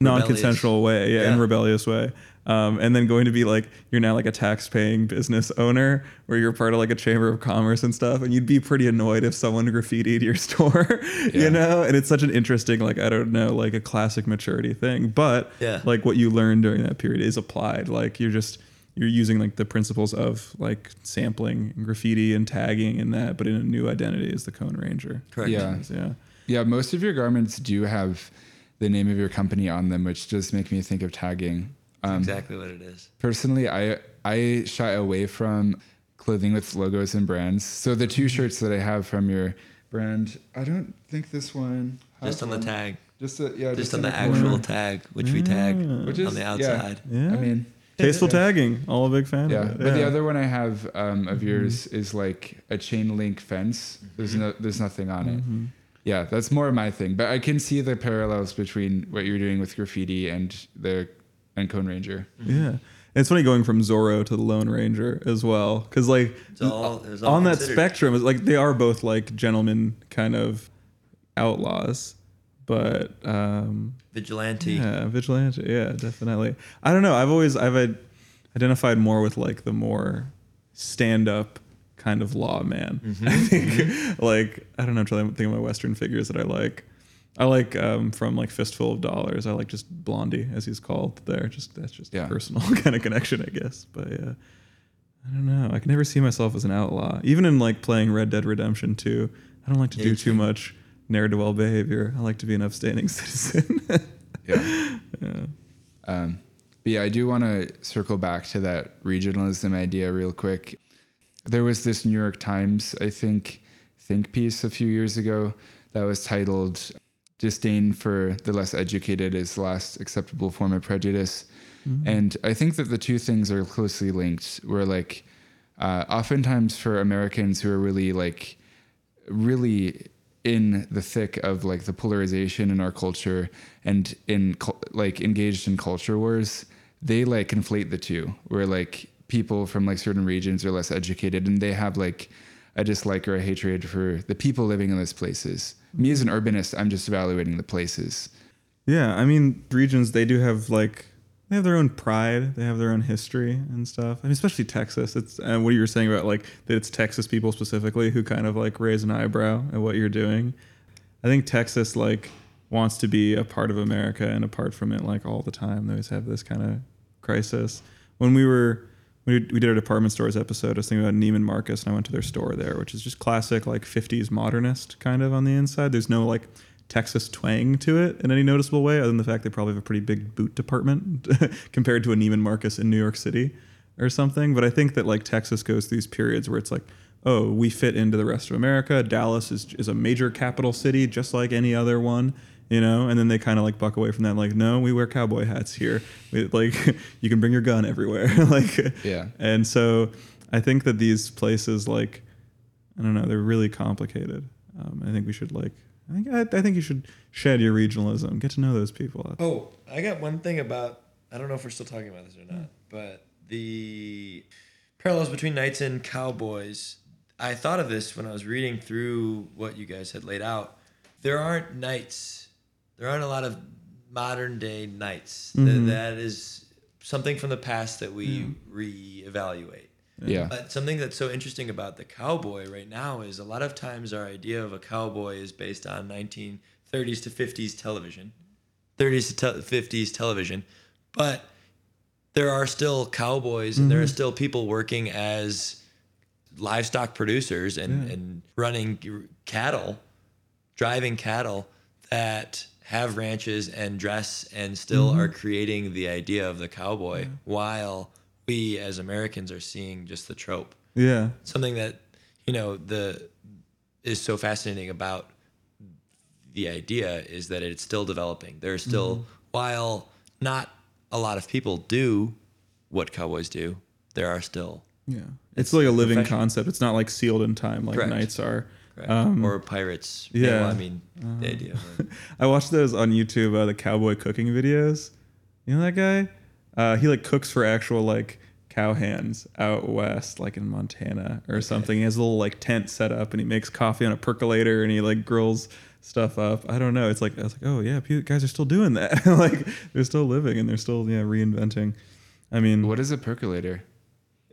non-consensual way yeah, in Yeah. rebellious way um, and then going to be like you're now like a tax-paying business owner where you're part of like a chamber of commerce and stuff and you'd be pretty annoyed if someone graffitied your store Yeah. you know and it's such an interesting like i don't know like a classic maturity thing but Yeah. like what you learned during that period is applied like you're just you're using like the principles of like sampling and graffiti and tagging and that, but in a new identity as the Kone Ranger. Correct. Yeah. Yeah. Yeah, most of your garments do have the name of your company on them, which does make me think of tagging. Um, exactly what it is. Personally, I I shy away from clothing with logos and brands. So the two shirts that I have from your brand, I don't think this one has Just on the tag. Just a, yeah, Just in on the corner. actual tag, which we tag which is on the outside. Yeah. I mean, Tasteful tagging. All a big fan yeah, of it. but the other one I have um, of yours is like a chain link fence. Mm-hmm. There's no, there's nothing on it. Mm-hmm. Yeah, that's more my thing. But I can see the parallels between what you're doing with graffiti and the and Kone Ranger. Yeah. And it's funny going from Zorro to the Lone Ranger as well. Because, like, It's all- it was all on that considered. spectrum, it's like they are both like gentlemen kind of outlaws. But, um, Vigilante. yeah, vigilante. Yeah, definitely. I don't know. I've always, I've had identified more with like the more stand up kind of lawman. Mm-hmm. I think, like, I don't know. I'm trying to think of my Western figures that I like. I like um, from like Fistful of Dollars. I like just Blondie, as he's called there. Just that's just Yeah. a personal kind of connection, I guess. But yeah, I don't know. I can never see myself as an outlaw, even in like playing Red Dead Redemption 2. I don't like to do too. much ne'er do well behavior. I like to be an upstanding citizen. Yeah. yeah. Um, but yeah, I do want to circle back to that regionalism idea real quick. There was this New York Times, I think, think piece a few years ago that was titled "Disdain for the Less Educated is the Last Acceptable Form of Prejudice," and I think that the two things are closely linked. Where like, uh, oftentimes for Americans who are really like, really in the thick of like the polarization in our culture and in like engaged in culture wars they like conflate the two. Where like people from like certain regions are less educated and they have like a dislike or a hatred for the people living in those places me as an urbanist i'm just evaluating the places Yeah, I mean, regions they do have like they have their own pride, they have their own history and stuff. I mean, especially Texas. It's and what you were saying about like that it's Texas people specifically who kind of like raise an eyebrow at what you're doing. I think Texas like wants to be a part of America and apart from it like all the time. They always have this kind of crisis. When we were we, we did a department stores episode, I was thinking about Neiman Marcus and I went to their store there, which is just classic like 50s modernist kind of on the inside. There's no like Texas twang to it in any noticeable way, other than the fact they probably have a pretty big boot department compared to a Neiman Marcus in New York City or something. But I think that like Texas goes through these periods where it's like, oh, we fit into the rest of America. Dallas is is a major capital city, just like any other one, you know. And then they kind of like buck away from that, like, no, we wear cowboy hats here. We, like, you can bring your gun everywhere, like, Yeah. And so I think that these places, like, I don't know, they're really complicated. Um, I think we should like. I think I, I think you should shed your regionalism. Get to know those people. Oh, I got one thing about. I don't know if we're still talking about this or not, but the parallels between knights and cowboys. I thought of this when I was reading through what you guys had laid out. There aren't knights. There aren't a lot of modern day knights. Th- Mhm. that is something from the past that we reevaluate. yeah But something that's so interesting about the cowboy right now is a lot of times our idea of a cowboy is based on 1930s to 50s television, 30s to te- 50s television, but there are still cowboys and there are still people working as livestock producers and, and running cattle, driving cattle that have ranches and dress and still are mm-hmm. creating the idea of the cowboy while we as Americans are seeing just the trope. Yeah. Something that, you know, the is so fascinating about the idea is that it's still developing. There's still mm-hmm. while not a lot of people do what cowboys do, there are still Yeah. It's, like a living concept. It's not like sealed in time like Correct. knights are. Correct. Um, or pirates. yeah. well, I mean, the idea. Of. I watched those on YouTube, uh, the cowboy cooking videos. You know that guy? Uh, he like cooks for actual like cow hands out west, like in Montana or something. He has a little like tent set up and he makes coffee on a percolator and he like grills stuff up. I don't know. It's like I was like, oh yeah, pe- guys are still doing that. like they're still living and they're still yeah reinventing. I mean, what is a percolator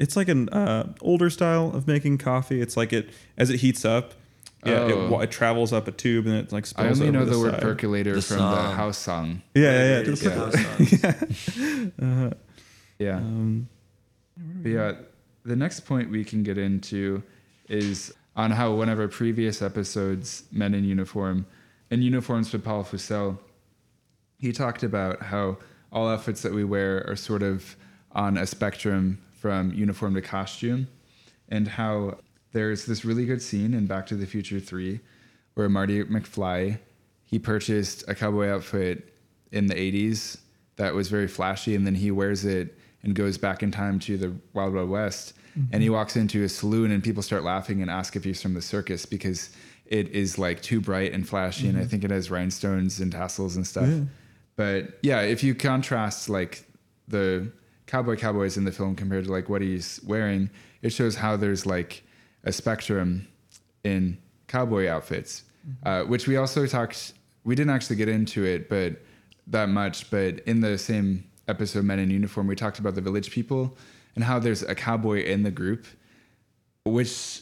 it's like an uh, older style of making coffee. It's like it as it heats up, yeah, Oh. it, wa- it travels up a tube and it like spills. i only over know the, word side. percolator The from the house song Yeah, yeah, yeah. It's the a percolator. house. Uh-huh. yeah Um, yeah, the next point we can get into is on how one of our previous episodes, Men in Uniform, and Uniforms with Paul Fussell, he talked about how all outfits that we wear are sort of on a spectrum from uniform to costume, and how there's this really good scene in Back to the Future 3 where Marty McFly he purchased a cowboy outfit in the 80s that was very flashy and then he wears it and goes back in time to the Wild Wild West. And he mm-hmm. walks into a saloon and people start laughing and ask if he's from the circus because it is like too bright and flashy and I mm-hmm. think it has rhinestones and tassels and stuff. But yeah, if you contrast like the cowboy cowboys in the film compared to like what he's wearing, it shows how there's like a spectrum in cowboy outfits, uh, which we also talked. We didn't actually get into it, but that much. But in the same episode, Men in Uniform, we talked about the village people and how there's a cowboy in the group, which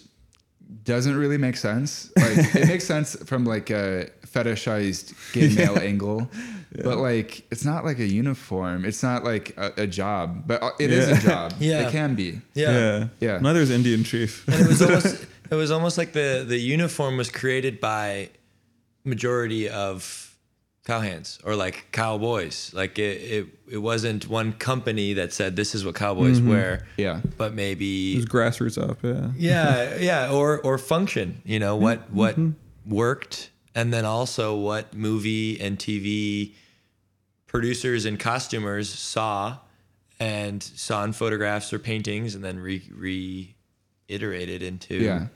doesn't really make sense. Like it makes sense from like a fetishized gay male angle, but like it's not like a uniform. It's not like a, a job, but uh, it is Yeah. a job. Yeah. it can be. Yeah. Yeah. Neither is Indian Chief. And it was almost it was almost like the the uniform was created by majority of cowhands or like cowboys. Like it, it it wasn't one company that said this is what cowboys mm-hmm. wear. Yeah. But maybe It was grassroots up. Yeah. yeah, yeah, or or function. You know what mm-hmm. what mm-hmm. worked, and then also what movie and TV producers and costumers saw and saw in photographs or paintings, and then re reiterated into Yeah.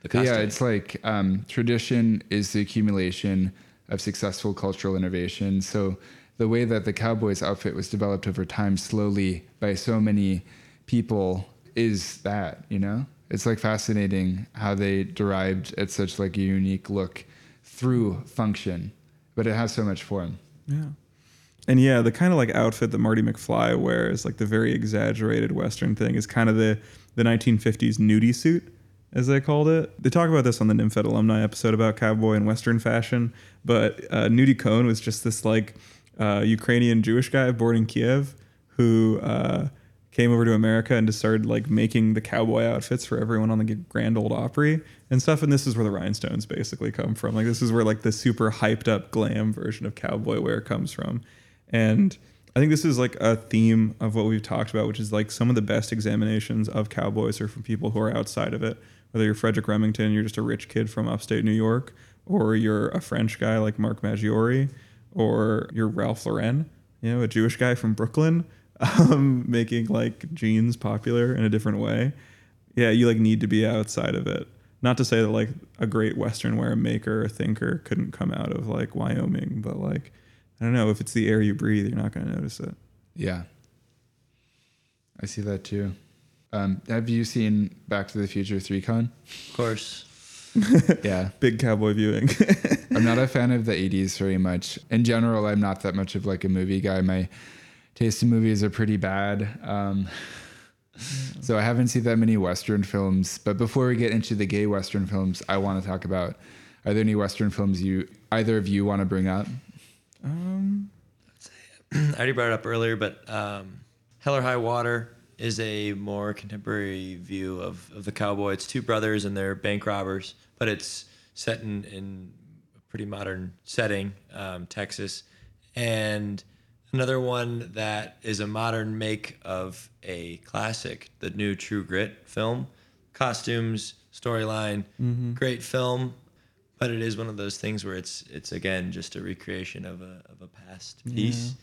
the costume. yeah, it's like um, tradition is the accumulation of successful cultural innovation. So the way that the Cowboys outfit was developed over time slowly by so many people is that, you know? It's like fascinating how they derived at such like a unique look through function, but it has so much form. Yeah. And yeah, the kind of like outfit that Marty McFly wears, like the very exaggerated Western thing, is kind of the, the 1950s nudie suit, as they called it. They talk about this on the Nymphet Alumni episode about cowboy and Western fashion. But uh, Nudie Cohn was just this like uh, Ukrainian Jewish guy born in Kiev who uh, came over to America and just started like making the cowboy outfits for everyone on the Grand Ole Opry and stuff. And this is where the rhinestones basically come from. Like this is where like the super hyped up glam version of cowboy wear comes from. And I think this is like a theme of what we've talked about, which is like some of the best examinations of cowboys are from people who are outside of it. Whether you're Frederic Remington, you're just a rich kid from upstate New York, or you're a French guy like Mark Maggiori, or you're Ralph Lauren, you know, a Jewish guy from Brooklyn, um, making like jeans popular in a different way. Yeah, you like need to be outside of it. Not to say that like a great Western wear maker or thinker couldn't come out of like Wyoming, but like I don't know if it's the air you breathe, you're not going to notice it. Yeah. I see that too. Um, have you seen Back to the Future 3 Kone? of course. Yeah. Big cowboy viewing. I'm not a fan of the 80s very much. In general, I'm not that much of like a movie guy. My taste in movies are pretty bad. Um, so I haven't seen that many Western films. But before we get into the gay Western films, I want to talk about are there any Western films you either of you want to bring up? um, I already brought it up earlier, but um, Hell or High Water is a more contemporary view of, of the cowboy. It's two brothers and they're bank robbers, but it's set in, in a pretty modern setting, um, Texas. And another one that is a modern make of a classic, the new True Grit film. Costumes, storyline, great film, but it is one of those things where it's it's again just a recreation of a of a past piece,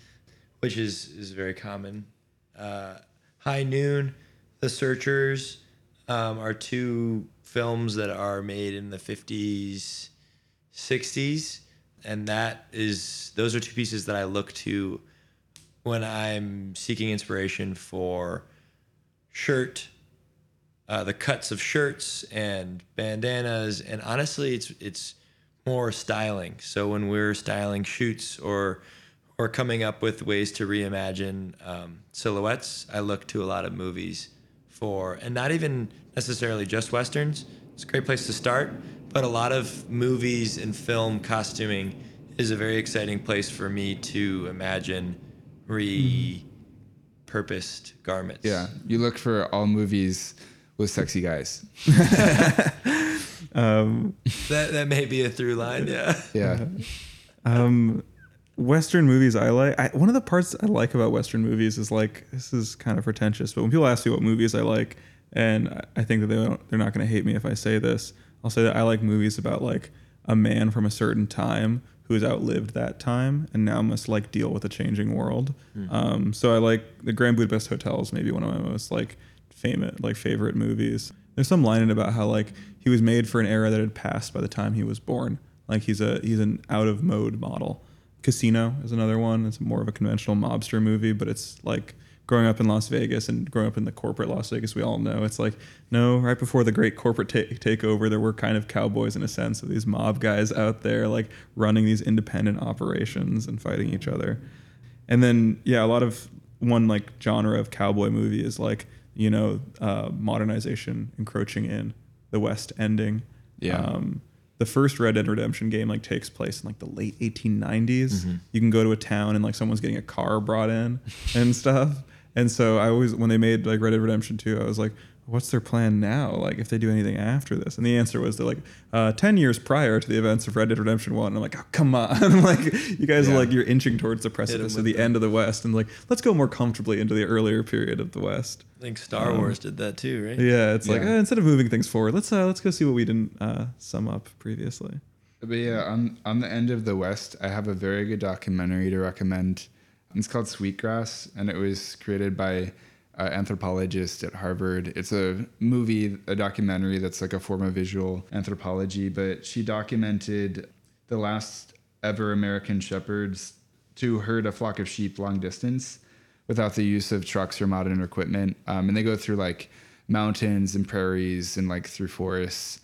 which is is very common. Uh, High Noon, The Searchers um, are two films that are made in the fifties, sixties, and that is those are two pieces that I look to when I'm seeking inspiration for shirt uh, the cuts of shirts and bandanas, and honestly, it's it's more styling. So when we're styling shoots or or coming up with ways to reimagine um, silhouettes, I look to a lot of movies for, and not even necessarily just westerns. It's a great place to start, but a lot of movies and film costuming is a very exciting place for me to imagine repurposed garments. Yeah, you look for all movies with sexy guys. Um, That that may be a through line. Yeah. Yeah, um, Western movies I like. I, one of the parts I like about Western movies is like this is kind of pretentious, but when people ask me what movies I like, and I- I think that they don't, they're not going to hate me if I say this, I'll say that I like movies about like a man from a certain time who has outlived that time and now must like deal with a changing world. Um, so I like the Grand Budapest Hotel is maybe one of my most like famous like favorite movies. There's some line in it about how like he was made for an era that had passed by the time he was born. Like he's a he's an out of mode model. Casino is another one. It's more of a conventional mobster movie, but it's like growing up in Las Vegas and growing up in the corporate Las Vegas. We all know it's like no, right before the great corporate ta- takeover, there were kind of cowboys in a sense of these mob guys out there like running these independent operations and fighting each other. And then yeah, a lot of one like genre of cowboy movie is like you know uh, modernization encroaching in, the West ending. Yeah. Um, the first Red Dead Redemption game like takes place in like the late 1890s. You can go to a town and like someone's getting a car brought in and stuff. And so I always when they made like Red Dead Redemption 2, I was like, what's their plan now? Like if they do anything after this? And the answer was they're like, uh, 10 years prior to the events of Red Dead Redemption 1. And I'm like, oh, come on. I'm like you guys are like you're inching towards the precipice of the the- end of the West and like let's go more comfortably into the earlier period of the West. I think Star Um, Wars did that too, right? Yeah, it's like Yeah. eh, instead of moving things forward, let's uh, let's go see what we didn't uh, sum up previously. but yeah, on on the end of the West, I have a very good documentary to recommend. It's called Sweetgrass, and it was created by an anthropologist at Harvard. It's a movie, a documentary that's like a form of visual anthropology, but she documented the last ever American shepherds to herd a flock of sheep long distance without the use of trucks or modern equipment. Um, and they go through like mountains and prairies and like through forests.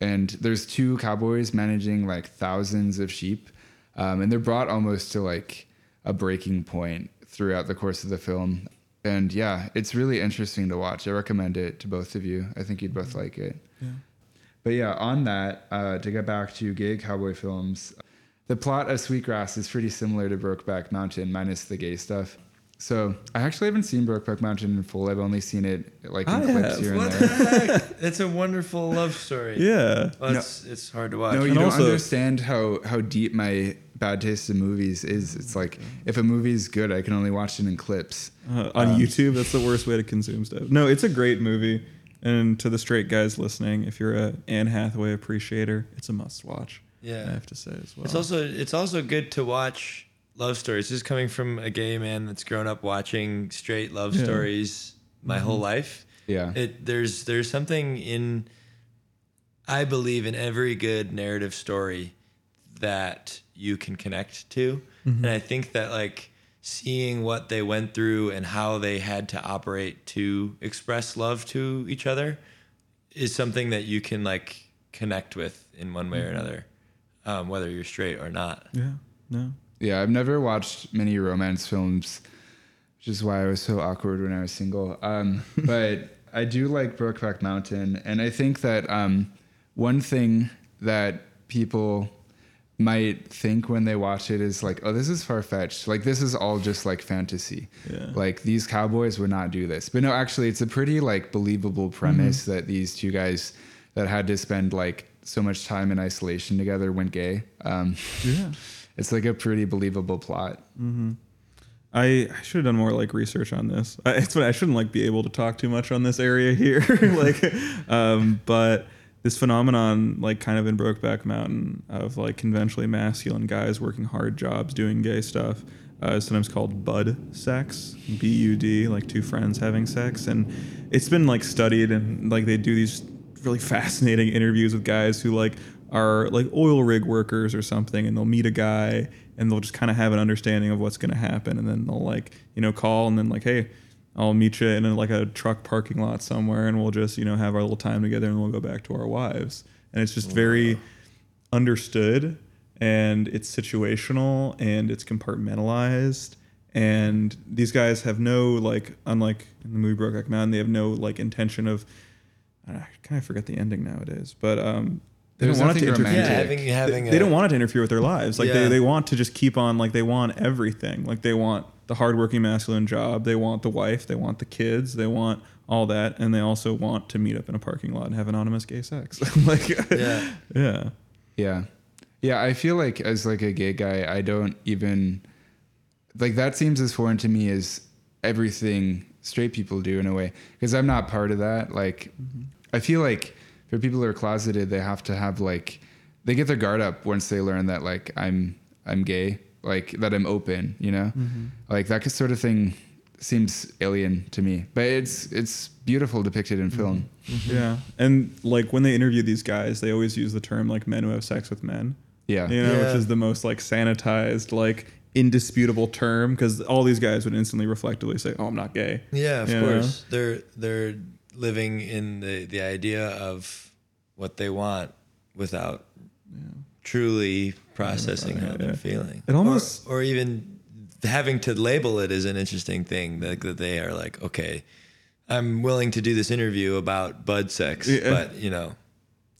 And there's two cowboys managing like thousands of sheep. Um, and they're brought almost to like a breaking point throughout the course of the film. And yeah, it's really interesting to watch. I recommend it to both of you. I think you'd both like it. But yeah, on that, uh, to get back to gay cowboy films, the plot of Sweetgrass is pretty similar to Brokeback Mountain, minus the gay stuff. So I actually haven't seen Brokeback Mountain in full. I've only seen it like in I clips have. here and What there. the heck? It's a wonderful love story. Yeah. Well, it's, it's hard to watch. No, you And don't also- understand how how deep my bad taste in movies is. It's mm-hmm. like if a movie's good, I can only watch it in clips. Uh, on um, YouTube, that's the worst way to consume stuff. No, it's a great movie. And to the straight guys listening, if you're a Anne Hathaway appreciator, it's a must watch. Yeah. I have to say as well. It's also it's also good to watch love stories. Just coming from a gay man that's grown up watching straight love Yeah. stories my whole mm-hmm. life. Yeah. It there's there's something in I believe in every good narrative story that you can connect to. And I think that like seeing what they went through and how they had to operate to express love to each other is something that you can like connect with in one way or another, um, whether you're straight or not. yeah. No. Yeah, I've never watched many romance films, which is why I was so awkward when I was single. Um, but I do like Brokeback Mountain, and I think that um, one thing that people might think when they watch it is like, oh, this is far fetched. Like this is all just like fantasy. Yeah. Like these cowboys would not do this. But no, actually, it's a pretty like believable premise that these two guys that had to spend like so much time in isolation together went gay. Um, Yeah. it's like a pretty believable plot. I, I should have done more like research on this. I, it's I shouldn't like be able to talk too much on this area here, like, um, but this phenomenon, like, kind of in Brokeback Mountain, of like conventionally masculine guys working hard jobs doing gay stuff, uh, is sometimes called bud sex, B U D, like two friends having sex, and it's been like studied and like they do these really fascinating interviews with guys who like are like oil rig workers or something and they'll meet a guy and they'll just kind of have an understanding of what's going to happen. And then they'll like you know call and then like hey i'll meet you in a, like a truck parking lot somewhere and we'll just you know have our little time together and we'll go back to our wives. And it's just very understood and it's situational and it's compartmentalized. And these guys have no like unlike in the movie Brokeback Mountain they have no like intention of I kind of forget the ending nowadays but um they There's don't want it to interfere Yeah, having having they, a, they don't want it to interfere with their lives. Like Yeah. they, they want to just keep on like they want everything. Like they want the hardworking masculine job. They want the wife. They want the kids. They want all that, and they also want to meet up in a parking lot and have anonymous gay sex. like, Yeah. yeah, Yeah. Yeah, I feel like as like a gay guy, I don't even like that seems as foreign to me as everything straight people do in a way because I'm not part of that. Like mm-hmm. I feel like for people who are closeted, they have to have like they get their guard up once they learn that like I'm I'm gay, like that I'm open, you know? Mm-hmm. Like that sort of thing seems alien to me. But it's it's beautiful depicted in mm-hmm. film. Mm-hmm. yeah. And like when they interview these guys, they always use the term like men who have sex with men. Yeah. you know, Yeah. which is the most like sanitized, like indisputable term because all these guys would instantly reflectively say, "Oh, I'm not gay." Yeah, of You course. They're they're living in the the idea of what they want without truly processing how they're feeling. It almost- or, or even having to label it is an interesting thing that, that they are like, okay, I'm willing to do this interview about bud sex, Yeah. but you know,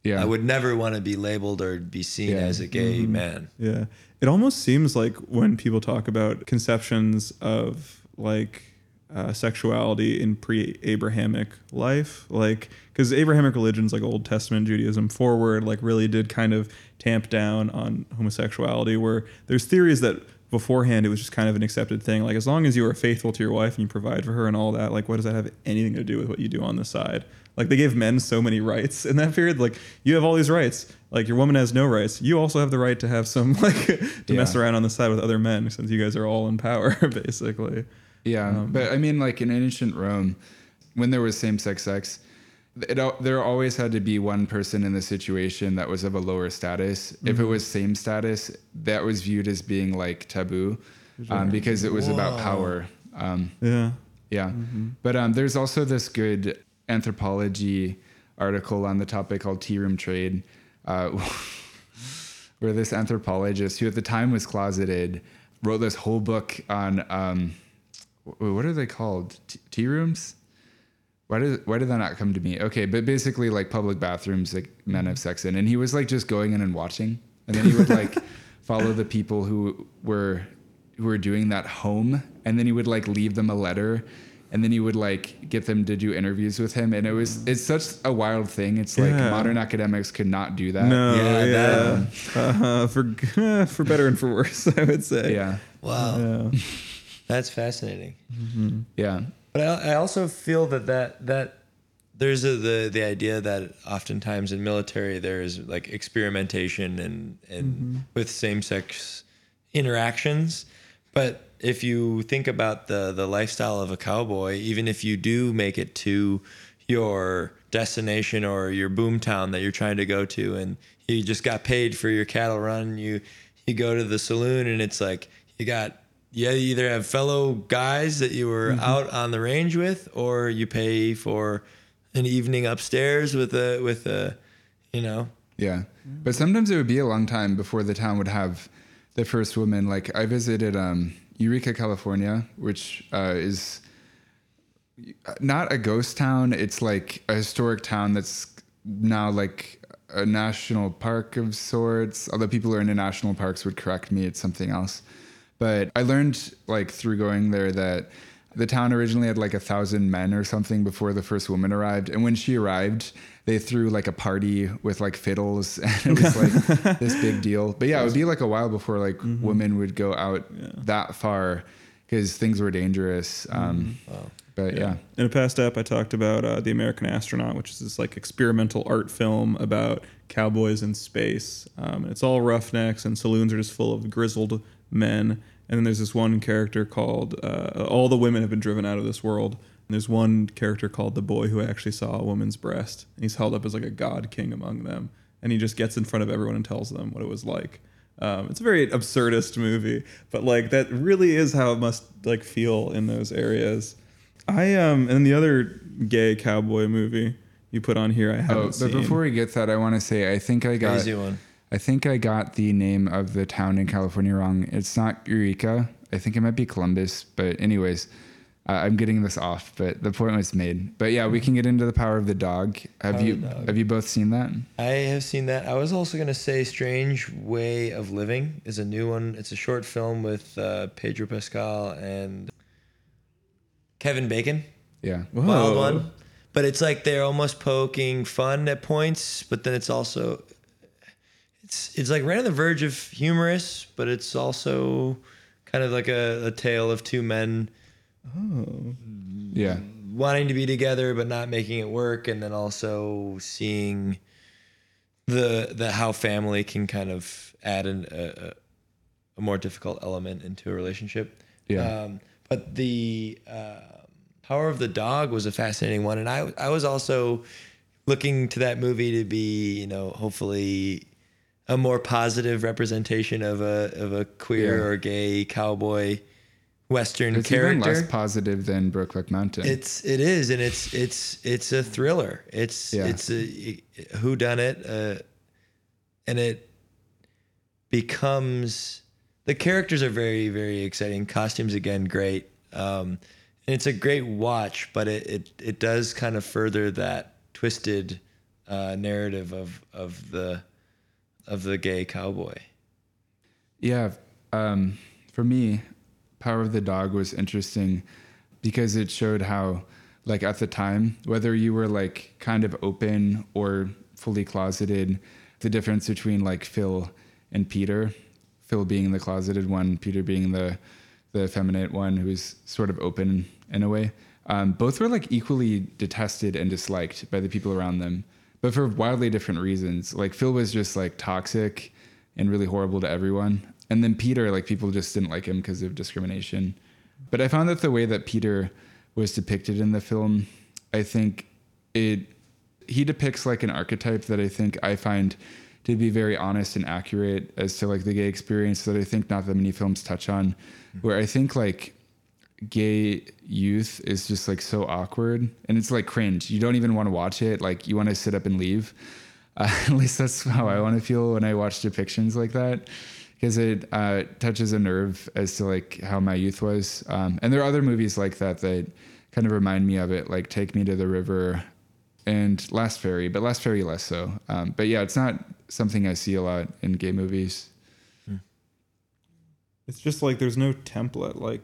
Yeah. I would never want to be labeled or be seen Yeah. as a gay mm-hmm. man. Yeah. It almost seems like when people talk about conceptions of like uh, sexuality in pre Abrahamic life, like, because Abrahamic religions like Old Testament Judaism forward, like, really did kind of tamp down on homosexuality, where there's theories that beforehand it was just kind of an accepted thing. Like, as long as you are faithful to your wife and you provide for her and all that, like, what does that have anything to do with what you do on the side? Like, they gave men so many rights in that period. Like, you have all these rights. Like, your woman has no rights. You also have the right to have some, like, to mess around on the side with other men since you guys are all in power, basically. Yeah, Um, but I mean, like in ancient Rome, when there was same-sex sex, it, there always had to be one person in the situation that was of a lower status. If Mm-hmm. it was same status, that was viewed as being like taboo, um, because it was about power. Um, Yeah. yeah, Mm-hmm. but um, there's also this good anthropology article on the topic called Tea Room Trade, uh, where this anthropologist, who at the time was closeted, wrote this whole book on um, what are they called? T- tea rooms? Why did why did that not come to me? Okay, but basically like public bathrooms like men have sex in, and he was like just going in and watching, and then he would like follow the people who were who were doing that home, and then he would like leave them a letter, and then he would like get them to do interviews with him, and it was it's such a wild thing. It's like modern academics could not do that. No, Yeah, yeah. uh-huh, for for better and for worse, I would say. Yeah, Wow. Yeah. That's fascinating. Mm-hmm. yeah, But I, I also feel that that that there's a, the the idea that oftentimes in military there's like experimentation and and mm-hmm. with same sex interactions, but if you think about the the lifestyle of a cowboy, even if you do make it to your destination or your boom town that you're trying to go to, and you just got paid for your cattle run, you you go to the saloon and it's like you got you either have fellow guys that you were out on the range with, or you pay for an evening upstairs with a with a, you know, Yeah. But sometimes it would be a long time before the town would have the first woman. Like I visited um, Eureka, California, which uh, is not a ghost town. It's like a historic town that's now like a national park of sorts. Although people who are into national parks would correct me, it's something else. But I learned like through going there that the town originally had like a thousand men or something before the first woman arrived. And when she arrived, they threw like a party with like fiddles and it was like this big deal. But yeah, it would be like a while before like women would go out that far because things were dangerous. Um, But yeah. In a past ep, I talked about uh, the American Astronaut, which is this like experimental art film about cowboys in space. Um, it's all roughnecks, and saloons are just full of grizzled men. And then there's this one character called uh, all the women have been driven out of this world. And there's one character called the boy who actually saw a woman's breast, and he's held up as like a god king among them. And he just gets in front of everyone and tells them what it was like. Um, it's a very absurdist movie, but like that really is how it must like feel in those areas. I um and the other gay cowboy movie you put on here I haven't Oh, but seen. before we get that, I want to say I think I got Crazy one. I think I got the name of the town in California wrong. It's not Eureka. I think it might be Columbus. But anyways, I- I'm getting this off, but the point was made. But yeah, we can get into the power of the dog. Have Power you Dog. have you both seen that? I have seen that. I was also going to say Strange Way of Living is a new one. It's a short film with uh, Pedro Pascal and Kevin Bacon. Yeah. Wild one. But it's like they're almost poking fun at points, but then it's also it's it's like right on the verge of humorous, but it's also kind of like a, a tale of two men Oh. Yeah. wanting to be together but not making it work and then also seeing the the how family can kind of add an, a, a- more difficult element into a relationship Yeah. um, but the uh, power of the dog was a fascinating one and I, I was also looking to that movie to be you know hopefully a more positive representation of a of a queer Yeah. or gay cowboy western It's even character less positive than Brokeback Mountain. it's it is, and it's it's it's a thriller. It's Yeah. it's a who done it, uh, and it becomes the characters are very very exciting. Costumes again great, um, and it's a great watch. But it it it does kind of further that twisted uh, narrative of of the of the gay cowboy. Yeah, um, for me, Power of the Dog was interesting because it showed how, like at the time, whether you were like kind of open or fully closeted, the difference between like Phil and Peter, Phil being the closeted one, Peter being the the effeminate one who's sort of open in a way. Um, both were like equally detested and disliked by the people around them, but for wildly different reasons. Like Phil was just like toxic and really horrible to everyone, and then Peter, like people just didn't like him because of discrimination. But I found that the way that Peter was depicted in the film, I think it he depicts like an archetype that I think I find to be very honest and accurate as to like the gay experience that I think not that many films touch on. Mm-hmm. Where I think like gay youth is just like so awkward and it's like cringe. You don't even want to watch it. Like you want to sit up and leave. Uh, at least that's how I want to feel when I watch depictions like that because it uh, touches a nerve as to like how my youth was. Um, and there are other movies like that that kind of remind me of it, like Take Me to the River and Last Ferry, but Last Ferry less so. Um, but yeah, it's not something I see a lot in gay movies. It's just like there's no template. Like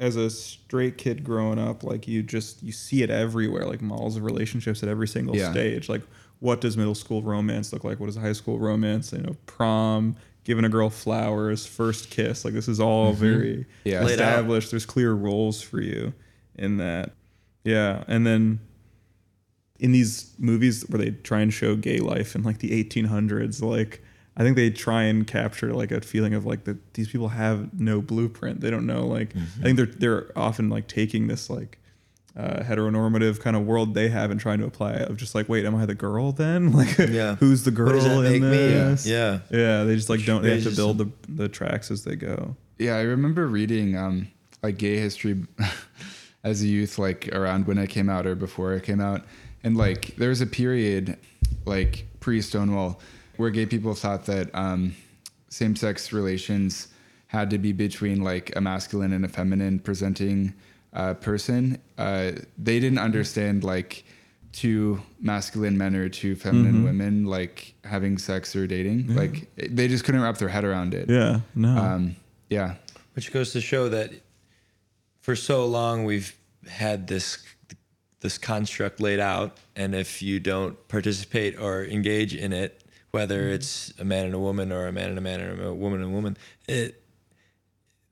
as a straight kid growing up, like you just you see it everywhere, like models of relationships at every single Yeah. stage. Like what does middle school romance look like? What does high school romance? You know, prom, giving a girl flowers, first kiss. Like this is all mm-hmm. very Yeah. Established. There's clear roles for you in that. Yeah, and then in these movies where they try and show gay life in like the 1800s, like I think they try and capture like a feeling of like that these people have no blueprint. They don't know like I think they're they're often like taking this like uh, heteronormative kind of world they have and trying to apply it of just like wait am I the girl then like Yeah. who's the girl What does that in make me? this Yeah. yeah they just like don't they They have to build the the tracks as they go Yeah, I remember reading um, like gay history as a youth, like around when I came out or before I came out, and like there was a period, like pre Stonewall, where gay people thought that um, same sex relations had to be between like a masculine and a feminine presenting uh, person. Uh, they didn't understand like two masculine men or two feminine women like having sex or dating. Like they just couldn't wrap their head around it. yeah no Um, yeah. which goes to show that for so long we've had this this construct laid out and if you don't participate or engage in it whether mm-hmm. it's a man and a woman or a man and a man or a woman and a woman it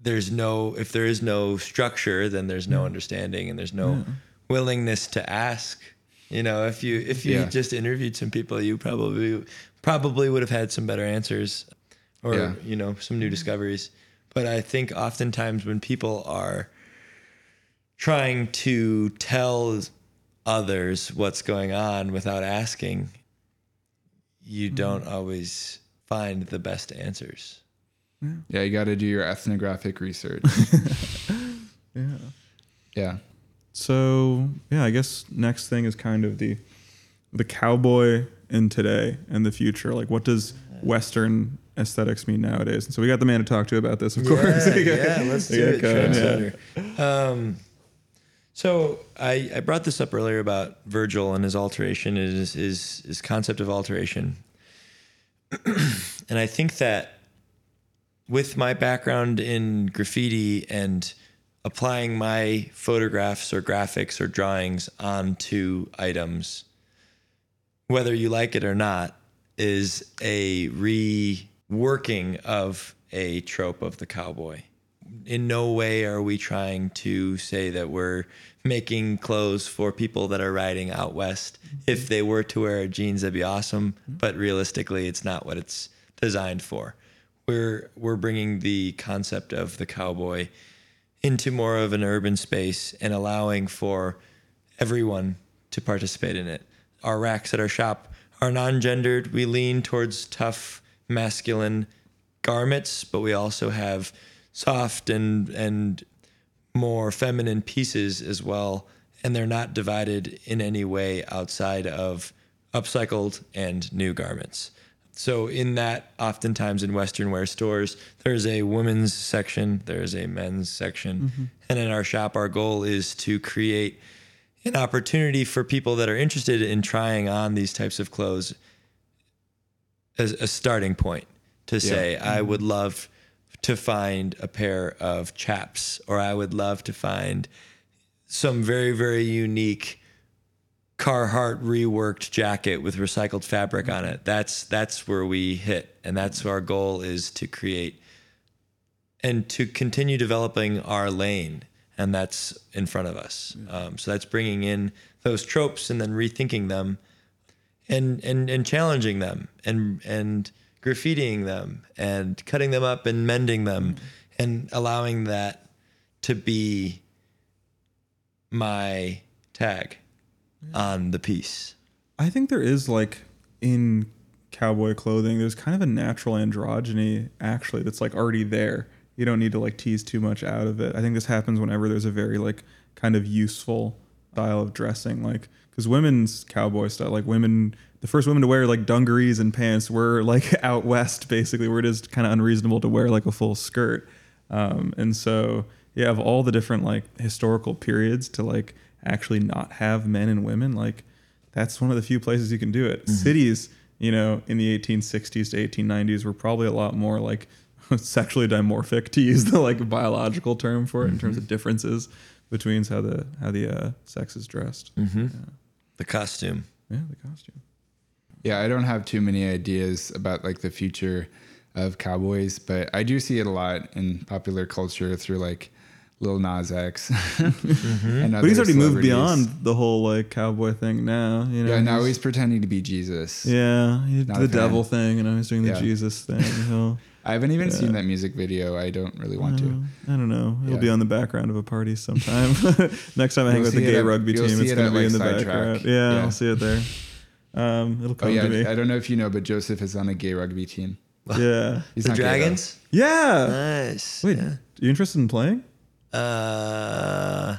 there's no if there is no structure then there's no mm-hmm. understanding and there's no mm-hmm. willingness to ask. You know if you if you Yeah. just interviewed some people you probably probably would have had some better answers or Yeah. you know some new discoveries. But i think oftentimes when people are trying to tell others what's going on without asking you don't always find the best answers Yeah, you got to do your ethnographic research. yeah yeah. So yeah, I guess next thing is kind of the the cowboy in today and the future. Like, what does Western aesthetics mean nowadays? And so we got the man to talk to about this, of course. yeah, yeah let's do it yeah. um So I, I brought this up earlier about Virgil and his alteration, his his, his concept of alteration, and I think that with my background in graffiti and applying my photographs or graphics or drawings onto items, whether you like it or not, is a reworking of a trope of the cowboy. In no way are we trying to say that we're making clothes for people that are riding out west. Mm-hmm. If they were to wear jeans, that'd be awesome. Mm-hmm. But realistically, it's not what it's designed for. We're we're bringing the concept of the cowboy into more of an urban space and allowing for everyone to participate in it. Our racks at our shop are non-gendered. We lean towards tough masculine garments, but we also have soft and and more feminine pieces as well, and they're not divided in any way outside of upcycled and new garments. So in that, oftentimes in Western wear stores, there's a women's section, there's a men's section, mm-hmm. and in our shop, our goal is to create an opportunity for people that are interested in trying on these types of clothes as a starting point to say, I mm-hmm. would love to find a pair of chaps, or I would love to find some very, very unique Carhartt reworked jacket with recycled fabric on it. That's that's where we hit, and that's our goal is to create and to continue developing our lane, and that's in front of us. Um, so that's bringing in those tropes and then rethinking them, and and and challenging them, and and graffitiing them, and cutting them up and mending them, mm-hmm. and allowing that to be my tag on the piece. I think there is like in cowboy clothing, there's kind of a natural androgyny actually that's like already there. You don't need to like tease too much out of it. I think this happens whenever there's a very like kind of useful style of dressing, like because women's cowboy style, like women, the first women to wear like dungarees and pants were like out west basically, where it is kind of unreasonable to wear like a full skirt. Um, and so you have all the different like historical periods to like actually not have men and women like that's one of the few places you can do it. Cities you know in the 1860s to 1890s were probably a lot more like sexually dimorphic to use the like biological term for it in terms of differences between how the how the uh, sex is dressed. The costume. yeah the costume Yeah, I don't have too many ideas about like the future of cowboys, but I do see it a lot in popular culture through like Lil Nas X. Mm-hmm. and but he's already moved beyond the whole like cowboy thing now you know Yeah, now he's pretending to be Jesus. yeah he the devil thing and now he's doing the Yeah. jesus thing he'll I haven't even Yeah. seen that music video. I don't really want to. I don't know. It'll Yeah. be on the background of a party sometime. Next time I hang You'll with the gay at- rugby team, it's going to be like, in the background. Yeah, Yeah. I'll see it there. Um, it'll Oh yeah, to me. I don't know if you know, but Joseph is on a gay rugby team. yeah. He's the not gay, dragons. Yeah. Nice. Wait, Yeah. are you interested in playing? Uh,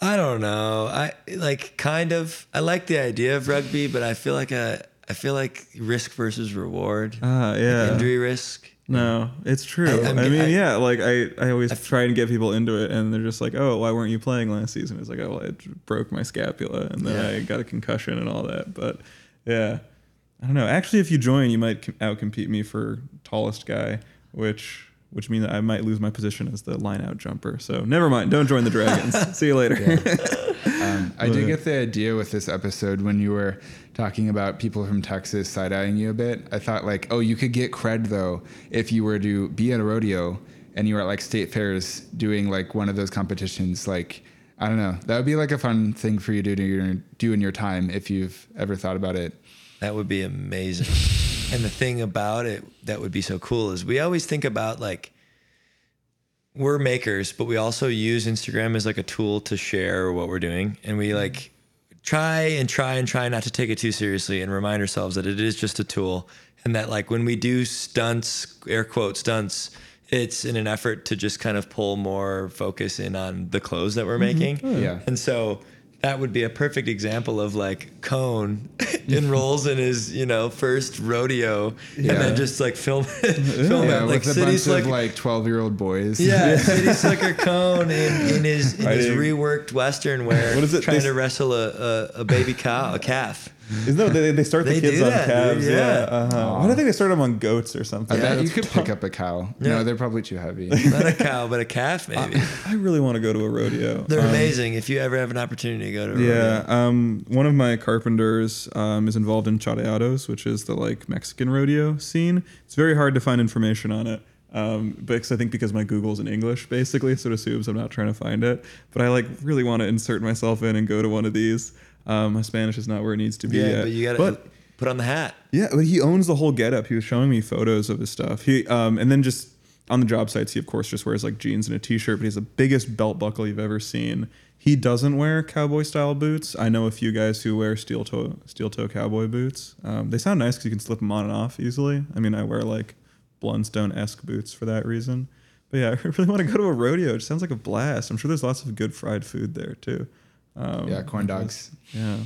I don't know. I like kind of. I like the idea of rugby, but I feel like a. I feel like risk versus reward. Ah, yeah. Injury risk. No, it's true. I- I, I'm- mean, I- yeah, like I, I always try and get people into it, and they're just like, "Oh, why weren't you playing last season?" It's like, "Oh, well, I broke my scapula, and then Yeah. I got a concussion and all that." But yeah, I don't know. Actually, if you join, you might com- outcompete me for tallest guy, which which means I might lose my position as the line out jumper. So never mind. Don't join the Dragons. See you later. Um, I did get the idea with this episode when you were talking about people from Texas side eyeing you a bit. I thought like, oh, you could get cred though if you were to be at a rodeo and you were at like state fairs doing like one of those competitions. Like, I don't know, that would be like a fun thing for you to do, do in your time if you've ever thought about it. That would be amazing. and the thing about it that would be so cool is we always think about like we're makers, but we also use Instagram as like a tool to share what we're doing. And we like try and try and try not to take it too seriously and remind ourselves that it is just a tool. And that like when we do stunts, air quote stunts, it's in an effort to just kind of pull more focus in on the clothes that we're mm-hmm. making. Oh, yeah. And so that would be a perfect example of like Kone enrolls in his you know first rodeo Yeah. and then just like film it, film Yeah, it like with a bunch slick. of like twelve year old boys. yeah, City Slicker Kone in, in his in his Fighting. reworked Western wear, What is it? trying They- to wrestle a, a, a baby cow, a calf. Isn't that they, they start the They kids do on that, dude, calves? yeah. Uh-huh. Why do I think they start them on goats or something? I bet you That's could pick up a cow. Yeah. No, they're probably too heavy. Not a cow, but a calf maybe. I really want to go to a rodeo. They're Um, amazing. If you ever have an opportunity to go to a Yeah, rodeo. um, one of my carpenters um, is involved in charreadas, which is the like Mexican rodeo scene. It's very hard to find information on it, um, because I think because my Google's in English, basically, so it assumes I'm not trying to find it. But I like really want to insert myself in and go to one of these. Um, my Spanish is not where it needs to be Yeah, yet. but you got to put on the hat. yeah, but he owns the whole getup. He was showing me photos of his stuff. He um, and then just on the job sites, he of course just wears like jeans and a t-shirt, but he has the biggest belt buckle you've ever seen. He doesn't wear cowboy style boots. I know a few guys who wear steel toe steel toe cowboy boots. Um, they sound nice because you can slip them on and off easily. I mean, I wear like Blundstone esque boots for that reason. But yeah, I really want to go to a rodeo. It sounds like a blast. I'm sure there's lots of good fried food there too. Um, yeah, corn dogs. Yeah.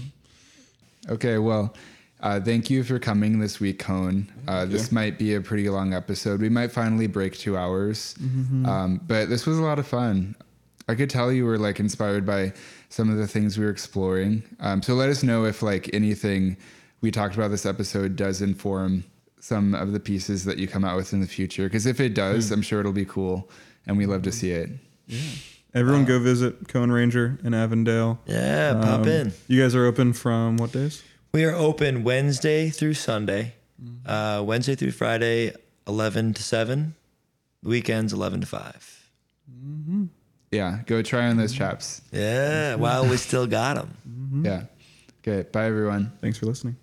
Okay, well, uh, thank you for coming this week, Kone. Uh, this might be a pretty long episode. We might finally break two hours, um, but this was a lot of fun. I could tell you were like inspired by some of the things we were exploring. Um, so let us know if like anything we talked about this episode does inform some of the pieces that you come out with in the future. Because if it does, I'm sure it'll be cool, and we love to see it. Everyone go visit Kone Ranger in Avondale. Yeah, pop Um, in. You guys are open from what days? We are open Wednesday through Sunday, Mm-hmm. uh, Wednesday through Friday, 11 to 7, weekends 11 to 5. Yeah, go try on those chaps. Yeah, while we still got them. Yeah. Okay, bye everyone. Thanks for listening.